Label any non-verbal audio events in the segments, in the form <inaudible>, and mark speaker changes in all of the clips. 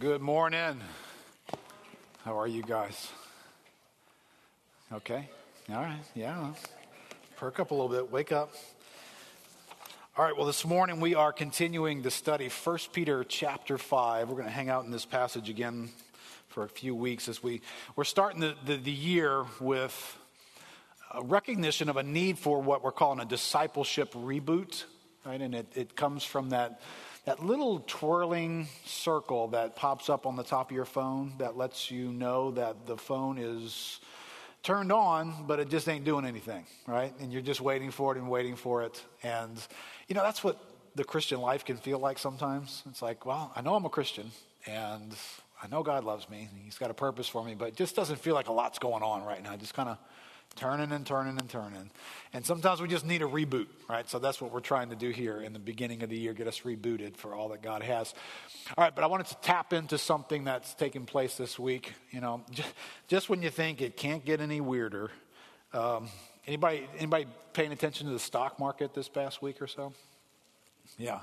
Speaker 1: Good morning. How are you guys? Okay. All right. Yeah. Perk up a little bit. Wake up. All right. Well, this morning we are continuing to study 1 Peter chapter 5. We're going to hang out in this passage again for a few weeks as we, we're starting the, the, the year with a recognition of a need for what we're calling a discipleship reboot. Right. And it, it comes from that that little twirling circle that pops up on the top of your phone that lets you know that the phone is turned on, but it just ain't doing anything, right? And you're just waiting for it and waiting for it. And, you know, that's what the Christian life can feel like sometimes. It's like, well, I know I'm a Christian and I know God loves me. And He's got a purpose for me, but it just doesn't feel like a lot's going on right now. Just kind of turning and turning and turning. And sometimes we just need a reboot, right? So that's what we're trying to do here in the beginning of the year, get us rebooted for all that God has. All right, but I wanted to tap into something that's taking place this week. You know, just, just when you think it can't get any weirder. Um, anybody, anybody paying attention to the stock market this past week or so? Yeah.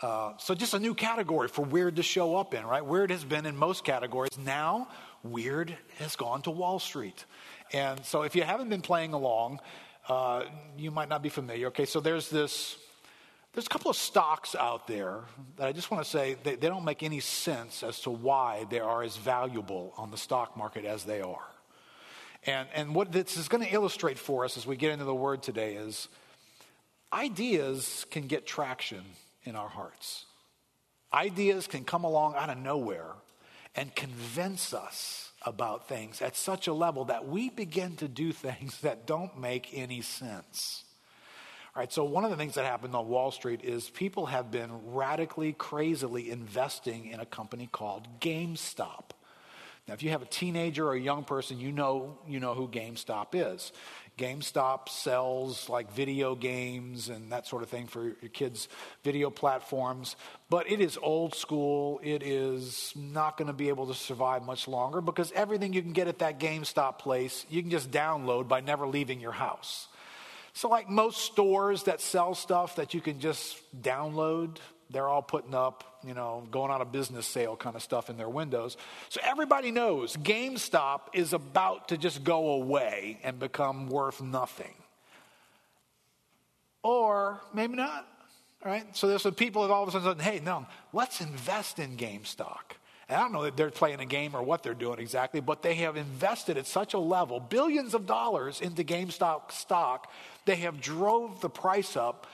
Speaker 1: Uh, so just a new category for weird to show up in, right? Weird has been in most categories. Now, weird has gone to Wall Street. And so if you haven't been playing along, uh, you might not be familiar. Okay, so there's this, there's a couple of stocks out there that I just want to say they, they don't make any sense as to why they are as valuable on the stock market as they are. And, and what this is going to illustrate for us as we get into the word today is ideas can get traction in our hearts. Ideas can come along out of nowhere and convince us about things at such a level that we begin to do things <laughs> that don't make any sense. All right, so one of the things that happened on Wall Street is people have been radically, crazily investing in a company called GameStop. Now, if you have a teenager or a young person, you know, you know who GameStop is. GameStop sells like video games and that sort of thing for your kids' video platforms, but it is old school. It is not going to be able to survive much longer because everything you can get at that GameStop place, you can just download by never leaving your house. So, like most stores that sell stuff that you can just download, they're all putting up, you know, going on a business sale kind of stuff in their windows. So everybody knows GameStop is about to just go away and become worth nothing. Or maybe not, right? So there's some people that all of a sudden, hey, no, let's invest in GameStop. And I don't know that they're playing a game or what they're doing exactly, but they have invested at such a level, billions of dollars into GameStop stock, they have drove the price up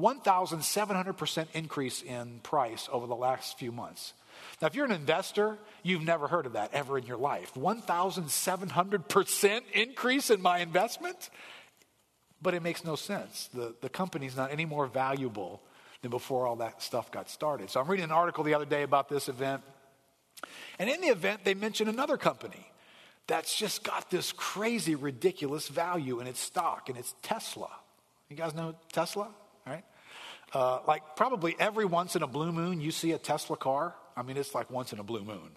Speaker 1: 1,700% increase in price over the last few months. Now, if you're an investor, you've never heard of that ever in your life. 1,700% increase in my investment? But it makes no sense. The, the company's not any more valuable than before all that stuff got started. So I'm reading an article the other day about this event. And in the event, they mention another company that's just got this crazy, ridiculous value in its stock, and it's Tesla. You guys know Tesla? Uh, like probably every once in a blue moon, you see a Tesla car. I mean, it's like once in a blue moon.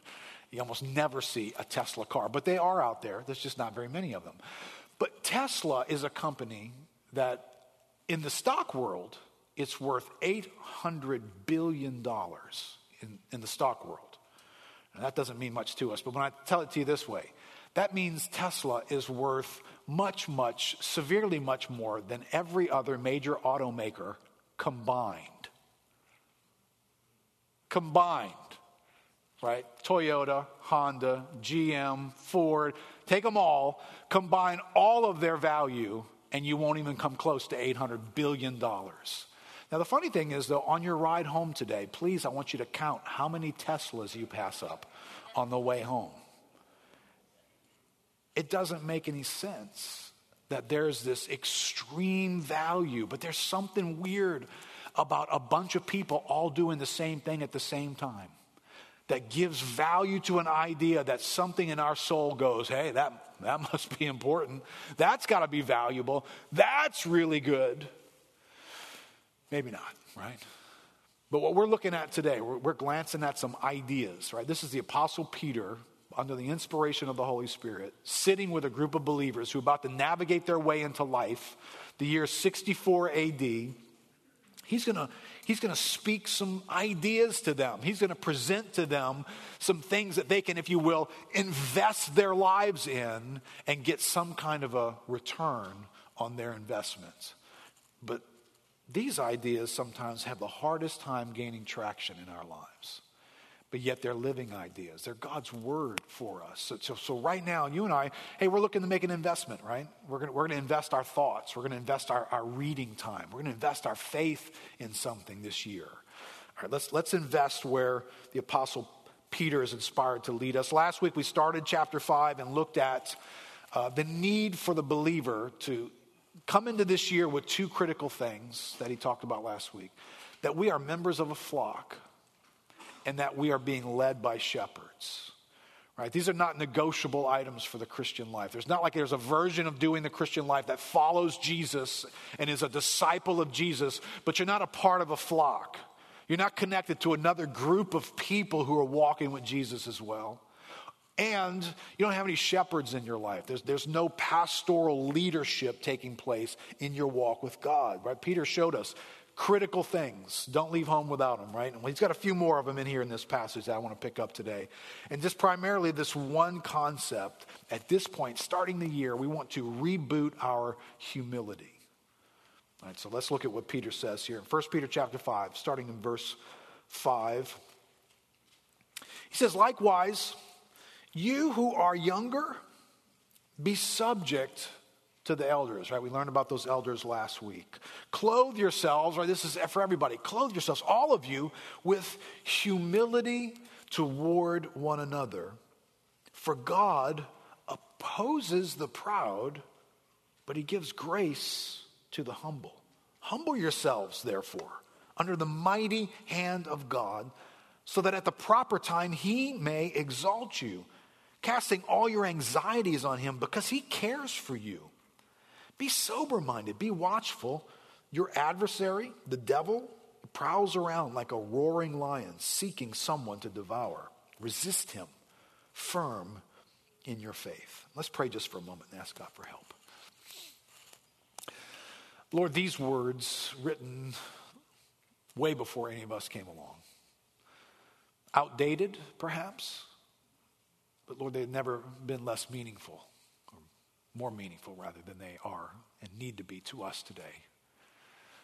Speaker 1: You almost never see a Tesla car, but they are out there. There's just not very many of them. But Tesla is a company that, in the stock world, it's worth $800 billion in, in the stock world. And that doesn't mean much to us, but when I tell it to you this way, that means Tesla is worth much, much, severely much more than every other major automaker combined. Combined, right? Toyota, Honda, GM, Ford, take them all, combine all of their value, and you won't even come close to $800 billion. Now, the funny thing is, though, on your ride home today, please, I want you to count how many Teslas you pass up on the way home it doesn't make any sense that there's this extreme value, but there's something weird about a bunch of people all doing the same thing at the same time that gives value to an idea that something in our soul goes, hey, that, that <laughs> must be important. That's got to be valuable. That's really good. Maybe not, right? But what we're looking at today, we're, we're glancing at some ideas, right? This is the Apostle Peter under the inspiration of the Holy Spirit, sitting with a group of believers who are about to navigate their way into life, the year 64 AD. He's going he's to speak some ideas to them. He's going to present to them some things that they can, if you will, invest their lives in and get some kind of a return on their investments. But these ideas sometimes have the hardest time gaining traction in our lives but yet they're living ideas. They're God's word for us. So, so, so, right now, you and I, hey, we're looking to make an investment, right? We're going we're to invest our thoughts. We're going to invest our, our reading time. We're going to invest our faith in something this year. All right, let's, let's invest where the Apostle Peter is inspired to lead us. Last week, we started chapter 5 and looked at uh, the need for the believer to come into this year with two critical things that he talked about last week that we are members of a flock and that we are being led by shepherds. Right? These are not negotiable items for the Christian life. There's not like there's a version of doing the Christian life that follows Jesus and is a disciple of Jesus, but you're not a part of a flock. You're not connected to another group of people who are walking with Jesus as well. And you don't have any shepherds in your life. There's, there's no pastoral leadership taking place in your walk with God, right? Peter showed us critical things. Don't leave home without them, right? And he's got a few more of them in here in this passage that I want to pick up today. And just primarily this one concept at this point, starting the year, we want to reboot our humility. All right, so let's look at what Peter says here. In 1 Peter chapter 5, starting in verse 5. He says, Likewise, you who are younger, be subject to the elders, right? We learned about those elders last week. Clothe yourselves, right? This is for everybody. Clothe yourselves, all of you, with humility toward one another. For God opposes the proud, but he gives grace to the humble. Humble yourselves, therefore, under the mighty hand of God, so that at the proper time he may exalt you, casting all your anxieties on him because he cares for you. Be sober minded, be watchful. Your adversary, the devil, prowls around like a roaring lion seeking someone to devour. Resist him, firm in your faith. Let's pray just for a moment and ask God for help. Lord, these words written way before any of us came along. Outdated, perhaps, but Lord, they've never been less meaningful more meaningful rather than they are and need to be to us today.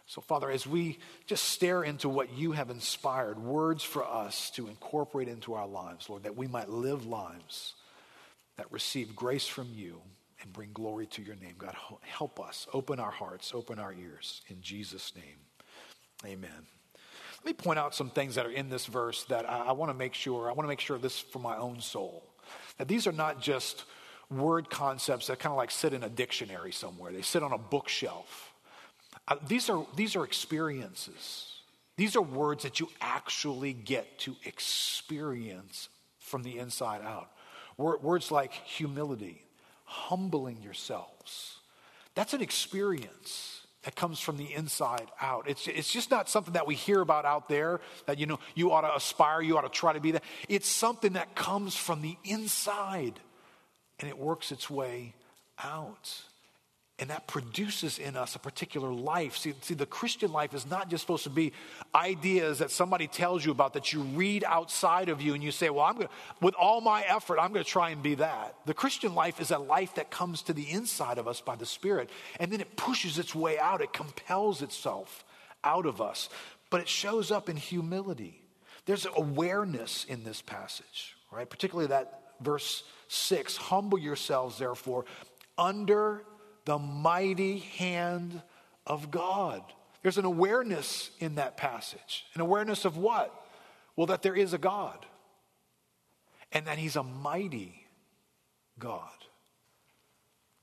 Speaker 1: So, Father, as we just stare into what you have inspired, words for us to incorporate into our lives, Lord, that we might live lives that receive grace from you and bring glory to your name. God, help us. Open our hearts, open our ears. In Jesus' name, amen. Let me point out some things that are in this verse that I, I want to make sure, I want to make sure this for my own soul. That these are not just word concepts that kind of like sit in a dictionary somewhere, they sit on a bookshelf. Uh, these, are, these are experiences. These are words that you actually get to experience from the inside out. Words like humility, humbling yourselves. That's an experience that comes from the inside out. It's, it's just not something that we hear about out there that, you know, you ought to aspire, you ought to try to be that. It's something that comes from the inside and it works its way out. And that produces in us a particular life. See, see, the Christian life is not just supposed to be ideas that somebody tells you about that you read outside of you and you say, Well, I'm going to, with all my effort, I'm going to try and be that. The Christian life is a life that comes to the inside of us by the Spirit, and then it pushes its way out. It compels itself out of us. But it shows up in humility. There's awareness in this passage, right? Particularly that verse 6 Humble yourselves, therefore, under the mighty hand of God. There's an awareness in that passage. An awareness of what? Well, that there is a God and that He's a mighty God.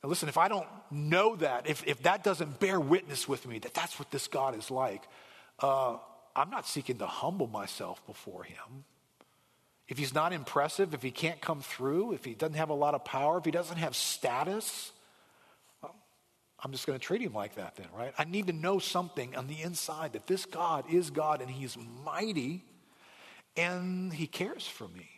Speaker 1: Now, listen, if I don't know that, if, if that doesn't bear witness with me that that's what this God is like, uh, I'm not seeking to humble myself before Him if he's not impressive, if he can't come through, if he doesn't have a lot of power, if he doesn't have status, well, I'm just going to treat him like that then, right? I need to know something on the inside that this God is God and he's mighty and he cares for me.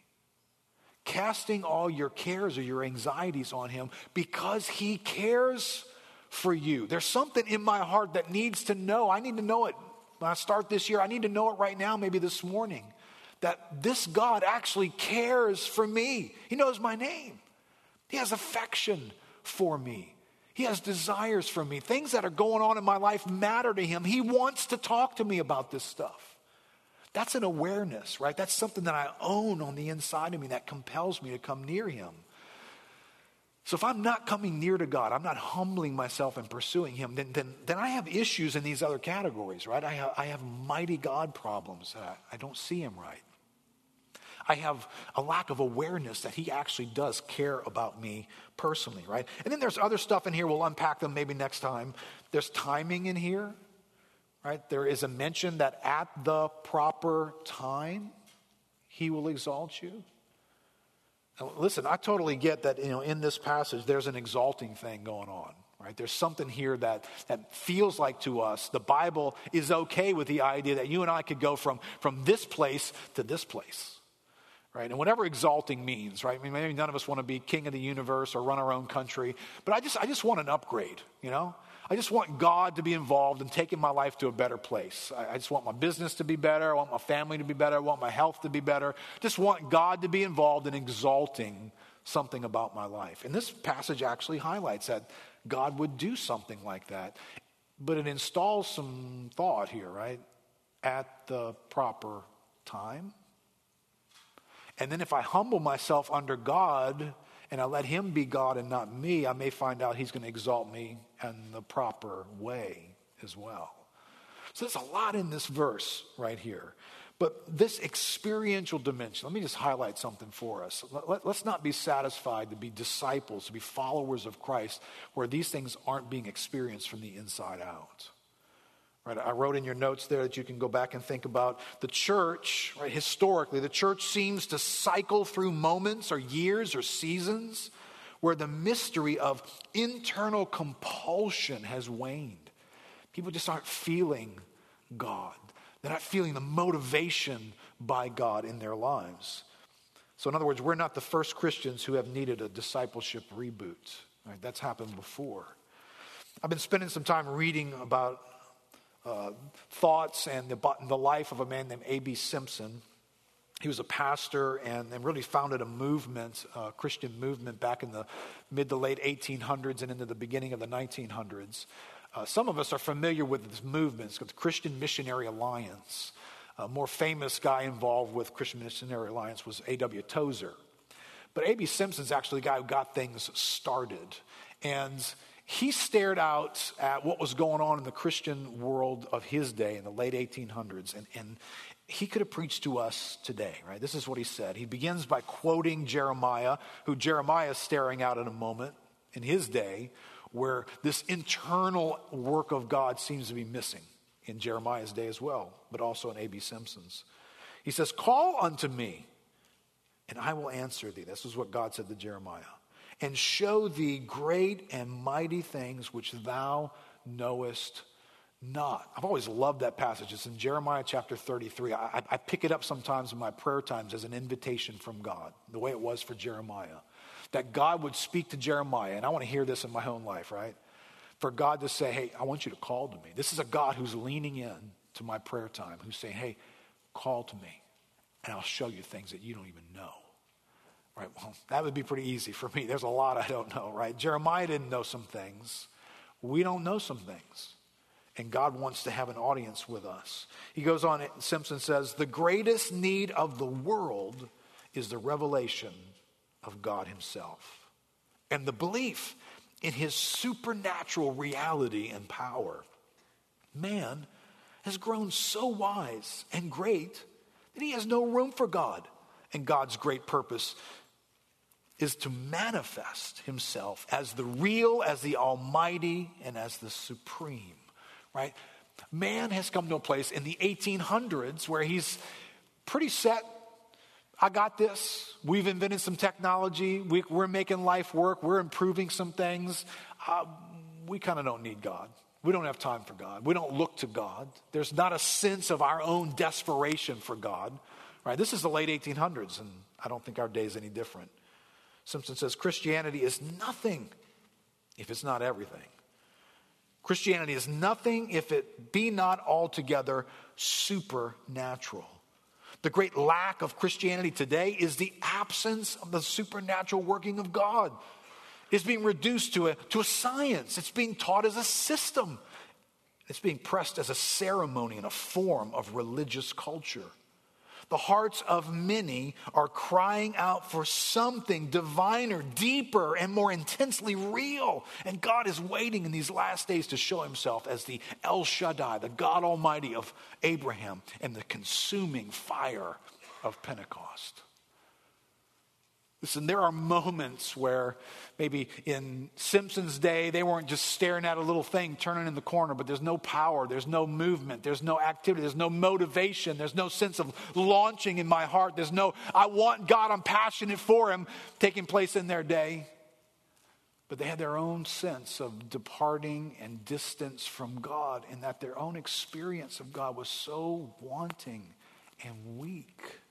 Speaker 1: Casting all your cares or your anxieties on him because he cares for you. There's something in my heart that needs to know. I need to know it when I start this year, I need to know it right now, maybe this morning, that this God actually cares for me. He knows my name, He has affection for me. He has desires for me. Things that are going on in my life matter to him. He wants to talk to me about this stuff. That's an awareness, right? That's something that I own on the inside of me that compels me to come near him. So if I'm not coming near to God, I'm not humbling myself and pursuing him, then, then, then I have issues in these other categories, right? I have, I have mighty God problems. I don't see him right. I have a lack of awareness that he actually does care about me personally, right? And then there's other stuff in here. We'll unpack them maybe next time. There's timing in here, right? There is a mention that at the proper time, he will exalt you. Now, listen, I totally get that, you know, in this passage, there's an exalting thing going on. Right? There's something here that, that feels like to us the Bible is okay with the idea that you and I could go from, from this place to this place right? And whatever exalting means, right? I mean, maybe none of us want to be king of the universe or run our own country, but I just, I just want an upgrade, you know? I just want God to be involved in taking my life to a better place. I, I just want my business to be better. I want my family to be better. I want my health to be better. Just want God to be involved in exalting something about my life. And this passage actually highlights that God would do something like that. But it installs some thought here, right? At the proper time and then if I humble myself under God and I let Him be God and not me, I may find out He's going to exalt me in the proper way as well. So there's a lot in this verse right here. But this experiential dimension, let me just highlight something for us. Let, us not be satisfied to be disciples, to be followers of Christ, where these things aren't being experienced from the inside out. Right, I wrote in your notes there that you can go back and think about the church, right, historically, the church seems to cycle through moments or years or seasons where the mystery of internal compulsion has waned. People just aren't feeling God. They're not feeling the motivation by God in their lives. So, in other words, we're not the first Christians who have needed a discipleship reboot. Right? That's happened before. I've been spending some time reading about uh, thoughts and the, the life of a man named A.B. Simpson. He was a pastor and, and really founded a movement, a Christian movement, back in the mid to late 1800s and into the beginning of the 1900s. Uh, some of us are familiar with this movement. It's called the Christian Missionary Alliance. A more famous guy involved with Christian Missionary Alliance was A.W. Tozer. But A.B. Simpson's actually the guy who got things started. And he stared out at what was going on in the Christian world of his day in the late 1800s, and, and he could have preached to us today, right? This is what he said. He begins by quoting Jeremiah, who Jeremiah is staring out at a moment in his day where this internal work of God seems to be missing in Jeremiah's day as well, but also in A.B. Simpson's. He says, Call unto me, and I will answer thee. This is what God said to Jeremiah and show thee great and mighty things which thou knowest not. I've always loved that passage. It's in Jeremiah chapter 33. I, I, pick it up sometimes in my prayer times as an invitation from God, the way it was for Jeremiah. That God would speak to Jeremiah, and I want to hear this in my own life, right? For God to say, hey, I want you to call to me. This is a God who's leaning in to my prayer time, who's saying, hey, call to me, and I'll show you things that you don't even know. Right, well, that would be pretty easy for me. There's a lot I don't know, right? Jeremiah didn't know some things. We don't know some things. And God wants to have an audience with us. He goes on, Simpson says, the greatest need of the world is the revelation of God Himself and the belief in His supernatural reality and power. Man has grown so wise and great that he has no room for God and God's great purpose is to manifest himself as the real, as the almighty, and as the supreme, right? Man has come to a place in the 1800s where he's pretty set. I got this. We've invented some technology. We, are making life work. We're improving some things. Uh, we kind of don't need God. We don't have time for God. We don't look to God. There's not a sense of our own desperation for God. Right? This is the late 1800s, and I don't think our day is any different. Simpson says Christianity is nothing if it's not everything. Christianity is nothing if it be not altogether supernatural. The great lack of Christianity today is the absence of the supernatural working of God. It's being reduced to a, to a science, it's being taught as a system, it's being pressed as a ceremony and a form of religious culture. The hearts of many are crying out for something diviner, deeper, and more intensely real. And God is waiting in these last days to show himself as the El Shaddai, the God Almighty of Abraham, and the consuming fire of Pentecost. Listen, there are moments where maybe in Simpson's day, they weren't just staring at a little thing turning in the corner, but there's no power, there's no movement, there's no activity, there's no motivation, there's no sense of launching in my heart, there's no, I want God, I'm passionate for Him taking place in their day. But they had their own sense of departing and distance from God, and that their own experience of God was so wanting and weak.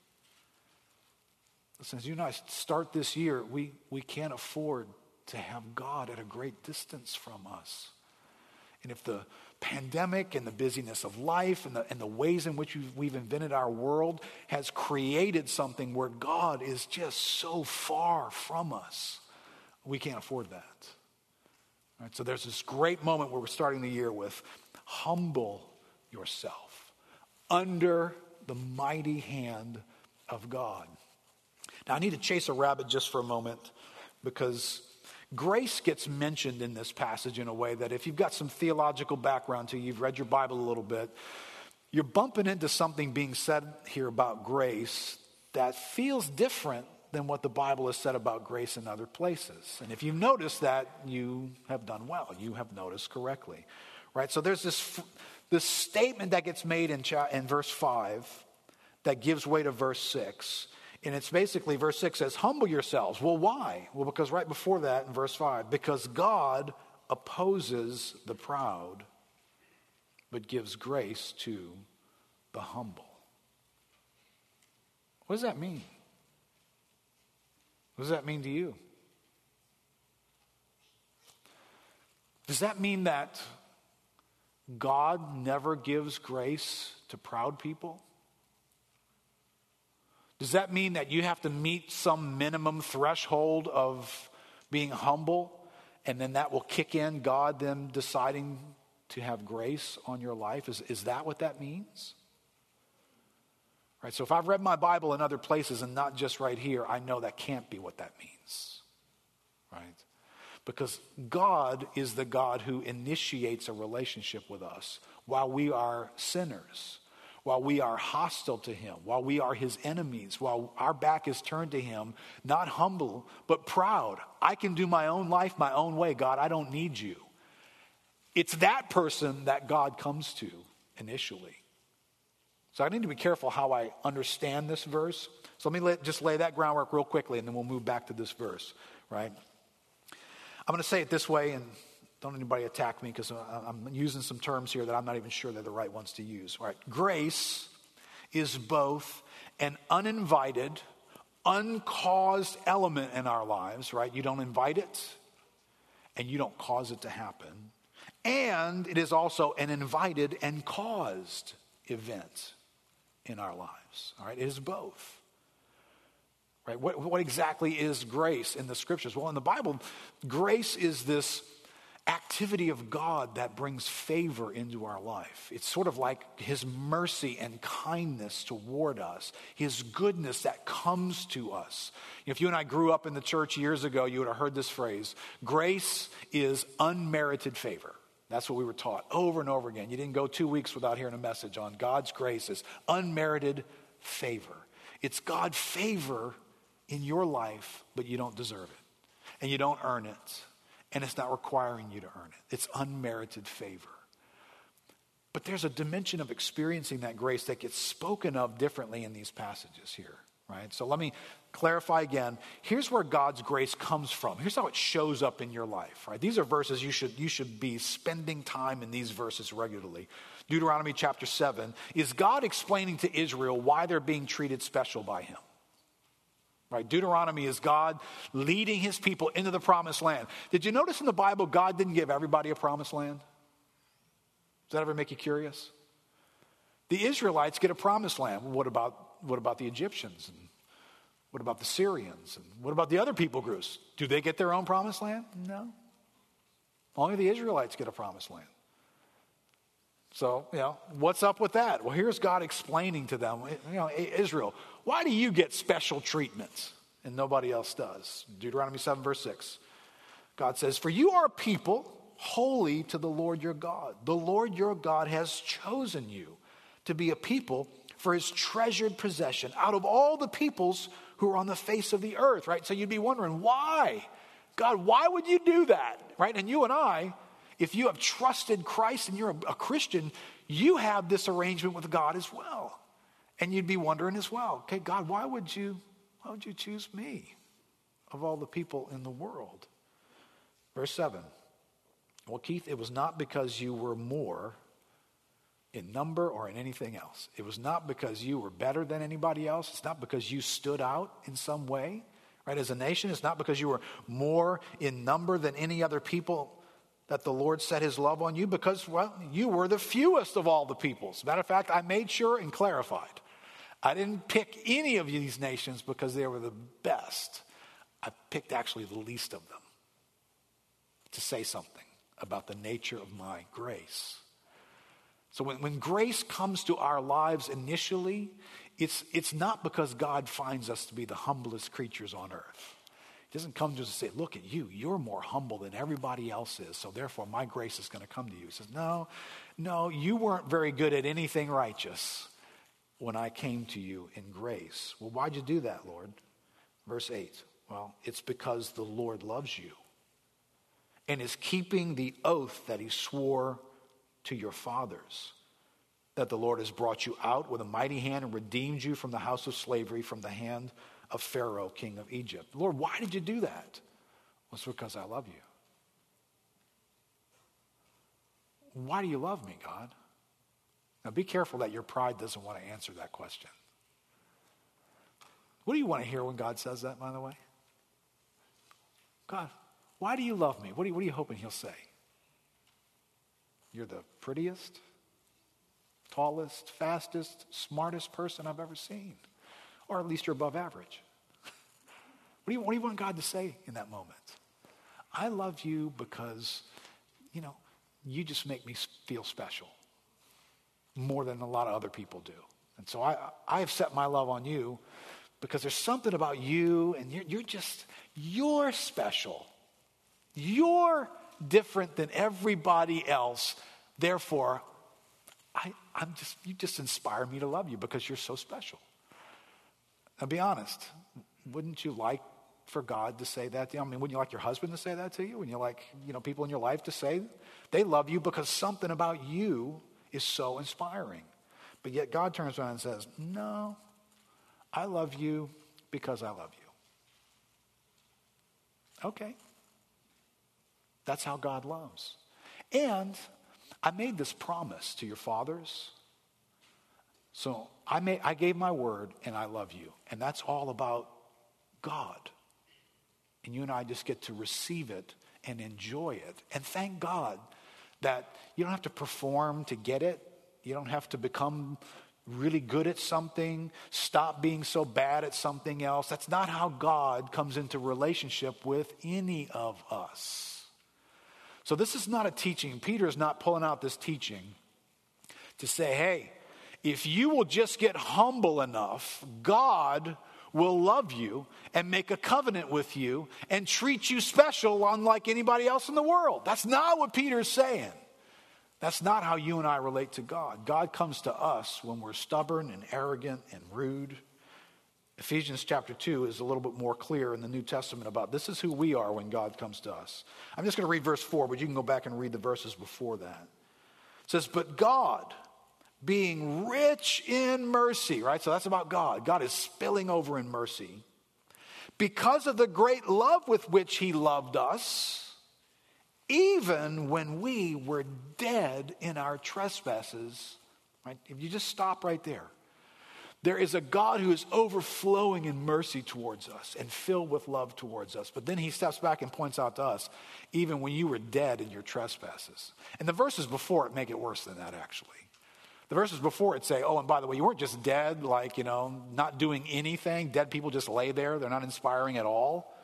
Speaker 1: As you and I start this year, we, we can't afford to have God at a great distance from us. And if the pandemic and the busyness of life and the, and the ways in which we've, we've invented our world has created something where God is just so far from us, we can't afford that. Right, so there's this great moment where we're starting the year with humble yourself under the mighty hand of God. Now, I need to chase a rabbit just for a moment because grace gets mentioned in this passage in a way that if you've got some theological background to you, you've read your Bible a little bit, you're bumping into something being said here about grace that feels different than what the Bible has said about grace in other places. And if you notice that, you have done well. You have noticed correctly. Right? So there's this, this statement that gets made in, in verse 5 that gives way to verse 6 and it's basically, verse 6 says, Humble yourselves. Well, why? Well, because right before that in verse 5, because God opposes the proud, but gives grace to the humble. What does that mean? What does that mean to you? Does that mean that God never gives grace to proud people? Does that mean that you have to meet some minimum threshold of being humble and then that will kick in God then deciding to have grace on your life? Is, is that what that means? Right, so if I've read my Bible in other places and not just right here, I know that can't be what that means. Right? Because God is the God who initiates a relationship with us while we are sinners while we are hostile to him, while we are his enemies, while our back is turned to him, not humble, but proud. I can do my own life my own way. God, I don't need you. It's that person that God comes to initially. So I need to be careful how I understand this verse. So let me just lay that groundwork real quickly and then we'll move back to this verse, right? I'm going to say it this way and don't anybody attack me because uh, uh, I'm using some terms here that I'm not even sure they're the right ones to use. All right. Grace is both an uninvited, uncaused element in our lives, right? You don't invite it and you don't cause it to happen. And it is also an invited and caused event in our lives. All right. It is both. Right? What, what exactly is grace in the scriptures? Well, in the Bible, grace is this activity of God that brings favor into our life. It's sort of like His mercy and kindness toward us, His goodness that comes to us. If you and I grew up in the church years ago, you would have heard this phrase grace is unmerited favor. That's what we were taught over and over again. You didn't go two weeks without hearing a message on God's grace is unmerited favor. It's God's favor in your life, but you don't deserve it. And you don't earn it and it's not requiring you to earn it. It's unmerited favor. But there's a dimension of experiencing that grace that gets spoken of differently in these passages here, right? So let me clarify again. Here's where God's grace comes from. Here's how it shows up in your life, right? These are verses you should, you should be spending time in these verses regularly. Deuteronomy chapter 7 is God explaining to Israel why they're being treated special by Him. Right? Deuteronomy is God leading his people into the promised land. Did you notice in the Bible God didn't give everybody a promised land? Does that ever make you curious? The Israelites get a promised land. What about, what about the Egyptians? And what about the Syrians? And what about the other people groups? Do they get their own promised land? No. Only the Israelites get a promised land. So, you know, what's up with that? Well, here's God explaining to them, you know, Israel, why do you get special treatments and nobody else does? Deuteronomy 7, verse 6. God says, For you are a people holy to the Lord your God. The Lord your God has chosen you to be a people for his treasured possession out of all the peoples who are on the face of the earth, right? So you'd be wondering, why? God, why would you do that, right? And you and I, if you have trusted Christ and you're a, a Christian, you have this arrangement with God as well. And you'd be wondering as well, okay, God, why would you, why would you choose me of all the people in the world? Verse 7. Well, Keith, it was not because you were more in number or in anything else. It was not because you were better than anybody else. It's not because you stood out in some way, right? As a nation, it's not because you were more in number than any other people that the Lord set his love on you, because, well, you were the fewest of all the peoples. Matter of fact, I made sure and clarified. I didn't pick any of these nations because they were the best. I picked actually the least of them to say something about the nature of my grace. So when, when grace comes to our lives initially, it's, it's not because God finds us to be the humblest creatures on earth. He doesn't come just to say, Look at you, you're more humble than everybody else is, so therefore my grace is going to come to you. He says, No, no, you weren't very good at anything righteous when I came to you in grace. Well, why'd you do that, Lord? Verse 8. Well, it's because the Lord loves you and is keeping the oath that he swore to your fathers that the Lord has brought you out with a mighty hand and redeemed you from the house of slavery, from the hand of Pharaoh, king of Egypt. Lord, why did you do that? Well, it's because I love you. Why do you love me, God? Now be careful that your pride doesn't want to answer that question. What do you want to hear when God says that, by the way? God, why do you love me? What are you, what are you hoping he'll say? You're the prettiest, tallest, fastest, smartest person I've ever seen. Or at least you're above average. what, do you, what do you want God to say in that moment? I love you because, you know, you just make me feel special more than a lot of other people do. And so I, I have set my love on you because there's something about you and you're, you're just, you're special. You're different than everybody else. Therefore, I, I'm just, you just inspire me to love you because you're so special. Now, be honest. Wouldn't you like for God to say that to you? I mean, wouldn't you like your husband to say that to you? Wouldn't you like, you know, people in your life to say they love you because something about you is so inspiring? But yet God turns around and says, No, I love you because I love you. Okay. That's how God loves. And I made this promise to your fathers. So I, I gave my word and I love you. And that's all about God. And you and I just get to receive it and enjoy it. And thank God that you don't have to perform to get it. You don't have to become really good at something, stop being so bad at something else. That's not how God comes into relationship with any of us. So this is not a teaching. Peter is not pulling out this teaching to say, hey, if you will just get humble enough, God will love you and make a covenant with you and treat you special unlike anybody else in the world. That's not what Peter is saying. That's not how you and I relate to God. God comes to us when we're stubborn and arrogant and rude Ephesians chapter 2 is a little bit more clear in the New Testament about this is who we are when God comes to us. I'm just going to read verse 4, but you can go back and read the verses before that. It says, But God, being rich in mercy, right? So that's about God. God is spilling over in mercy. Because of the great love with which He loved us, even when we were dead in our trespasses, right? If you just stop right there. There is a God who is overflowing in mercy towards us and filled with love towards us. But then he steps back and points out to us, even when you were dead in your trespasses. And the verses before it make it worse than that, actually. The verses before it say, oh, and by the way, you weren't just dead, like, you know, not doing anything. Dead people just lay there, they're not inspiring at all.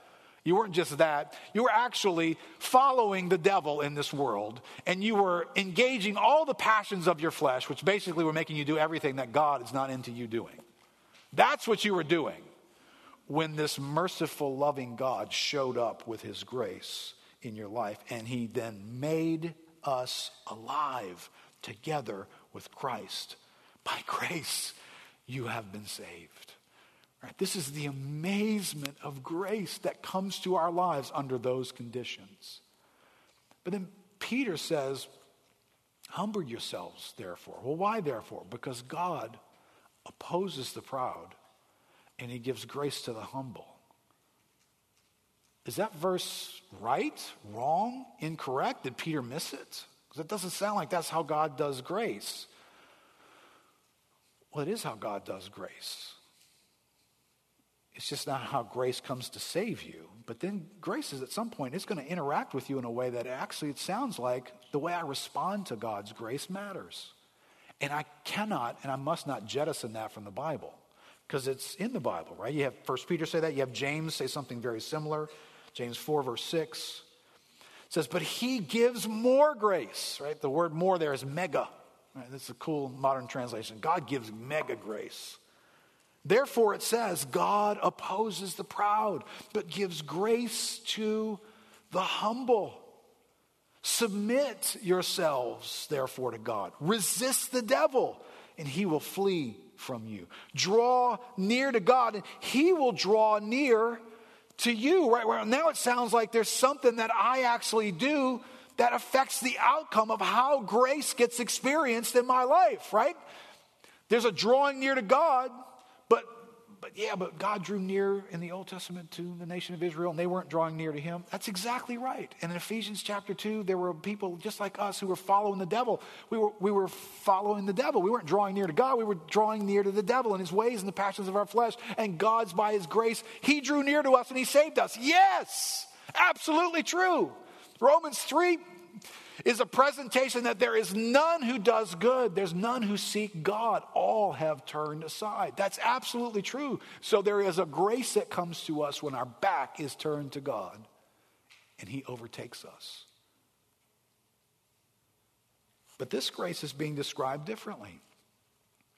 Speaker 1: You weren't just that. You were actually following the devil in this world, and you were engaging all the passions of your flesh, which basically were making you do everything that God is not into you doing. That's what you were doing when this merciful, loving God showed up with his grace in your life, and he then made us alive together with Christ. By grace, you have been saved. Right? This is the amazement of grace that comes to our lives under those conditions. But then Peter says, Humble yourselves, therefore. Well, why, therefore? Because God opposes the proud and he gives grace to the humble. Is that verse right, wrong, incorrect? Did Peter miss it? It doesn't sound like that's how God does grace. Well, it is how God does grace. It's just not how grace comes to save you. But then grace is at some point, it's going to interact with you in a way that actually it sounds like the way I respond to God's grace matters. And I cannot and I must not jettison that from the Bible because it's in the Bible, right? You have First Peter say that. You have James say something very similar. James 4, verse 6 says, But he gives more grace, right? The word more there is mega. Right? is a cool modern translation. God gives mega grace. Therefore, it says, God opposes the proud, but gives grace to the humble. Submit yourselves, therefore, to God. Resist the devil, and he will flee from you. Draw near to God, and he will draw near to you. Right well, now, it sounds like there's something that I actually do that affects the outcome of how grace gets experienced in my life, right? There's a drawing near to God but yeah, but God drew near in the Old Testament to the nation of Israel and they weren't drawing near to him. That's exactly right. And in Ephesians chapter 2, there were people just like us who were following the devil. We were, we were following the devil. We weren't drawing near to God, we were drawing near to the devil and his ways and the passions of our flesh. And God's, by his grace, he drew near to us and he saved us. Yes, absolutely true. Romans 3 is a presentation that there is none who does good. There's none who seek God. All have turned aside. That's absolutely true. So there is a grace that comes to us when our back is turned to God and He overtakes us. But this grace is being described differently.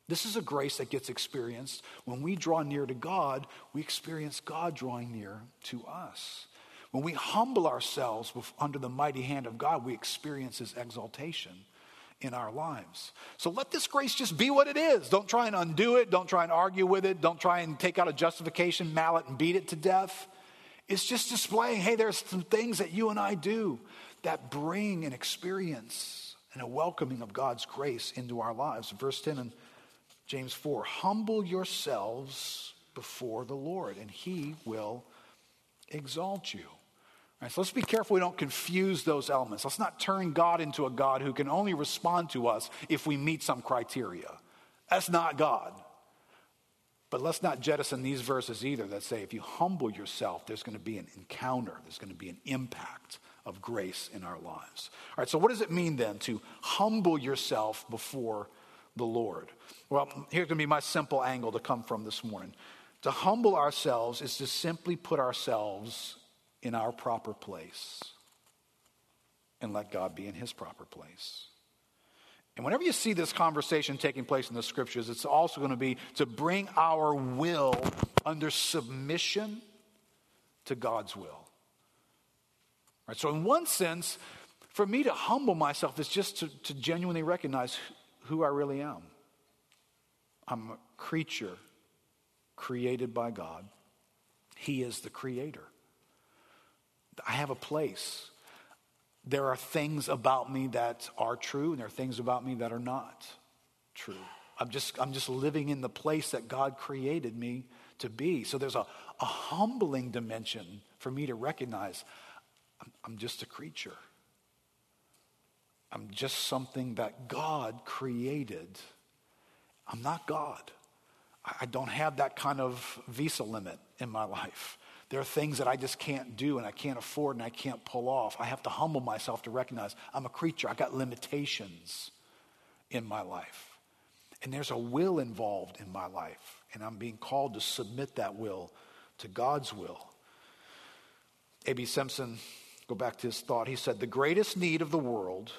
Speaker 1: This is a grace that gets experienced when we draw near to God, we experience God drawing near to us. When we humble ourselves under the mighty hand of God, we experience His exaltation in our lives. So let this grace just be what it is. Don't try and undo it. Don't try and argue with it. Don't try and take out a justification mallet and beat it to death. It's just displaying hey, there's some things that you and I do that bring an experience and a welcoming of God's grace into our lives. Verse 10 in James 4 Humble yourselves before the Lord, and He will exalt you. Right, so let's be careful we don't confuse those elements. Let's not turn God into a God who can only respond to us if we meet some criteria. That's not God. But let's not jettison these verses either that say if you humble yourself, there's going to be an encounter, there's going to be an impact of grace in our lives. All right, so what does it mean then to humble yourself before the Lord? Well, here's going to be my simple angle to come from this morning. To humble ourselves is to simply put ourselves in our proper place and let God be in his proper place. And whenever you see this conversation taking place in the scriptures, it's also going to be to bring our will under submission to God's will. Right? So, in one sense, for me to humble myself is just to, to genuinely recognize who I really am. I'm a creature created by God, He is the creator. I have a place. There are things about me that are true, and there are things about me that are not true. I'm just, I'm just living in the place that God created me to be. So there's a, a humbling dimension for me to recognize I'm, I'm just a creature. I'm just something that God created. I'm not God. I don't have that kind of visa limit in my life. There are things that I just can't do and I can't afford and I can't pull off. I have to humble myself to recognize I'm a creature. I got limitations in my life. And there's a will involved in my life. And I'm being called to submit that will to God's will. A.B. Simpson, go back to his thought, he said, The greatest need of the world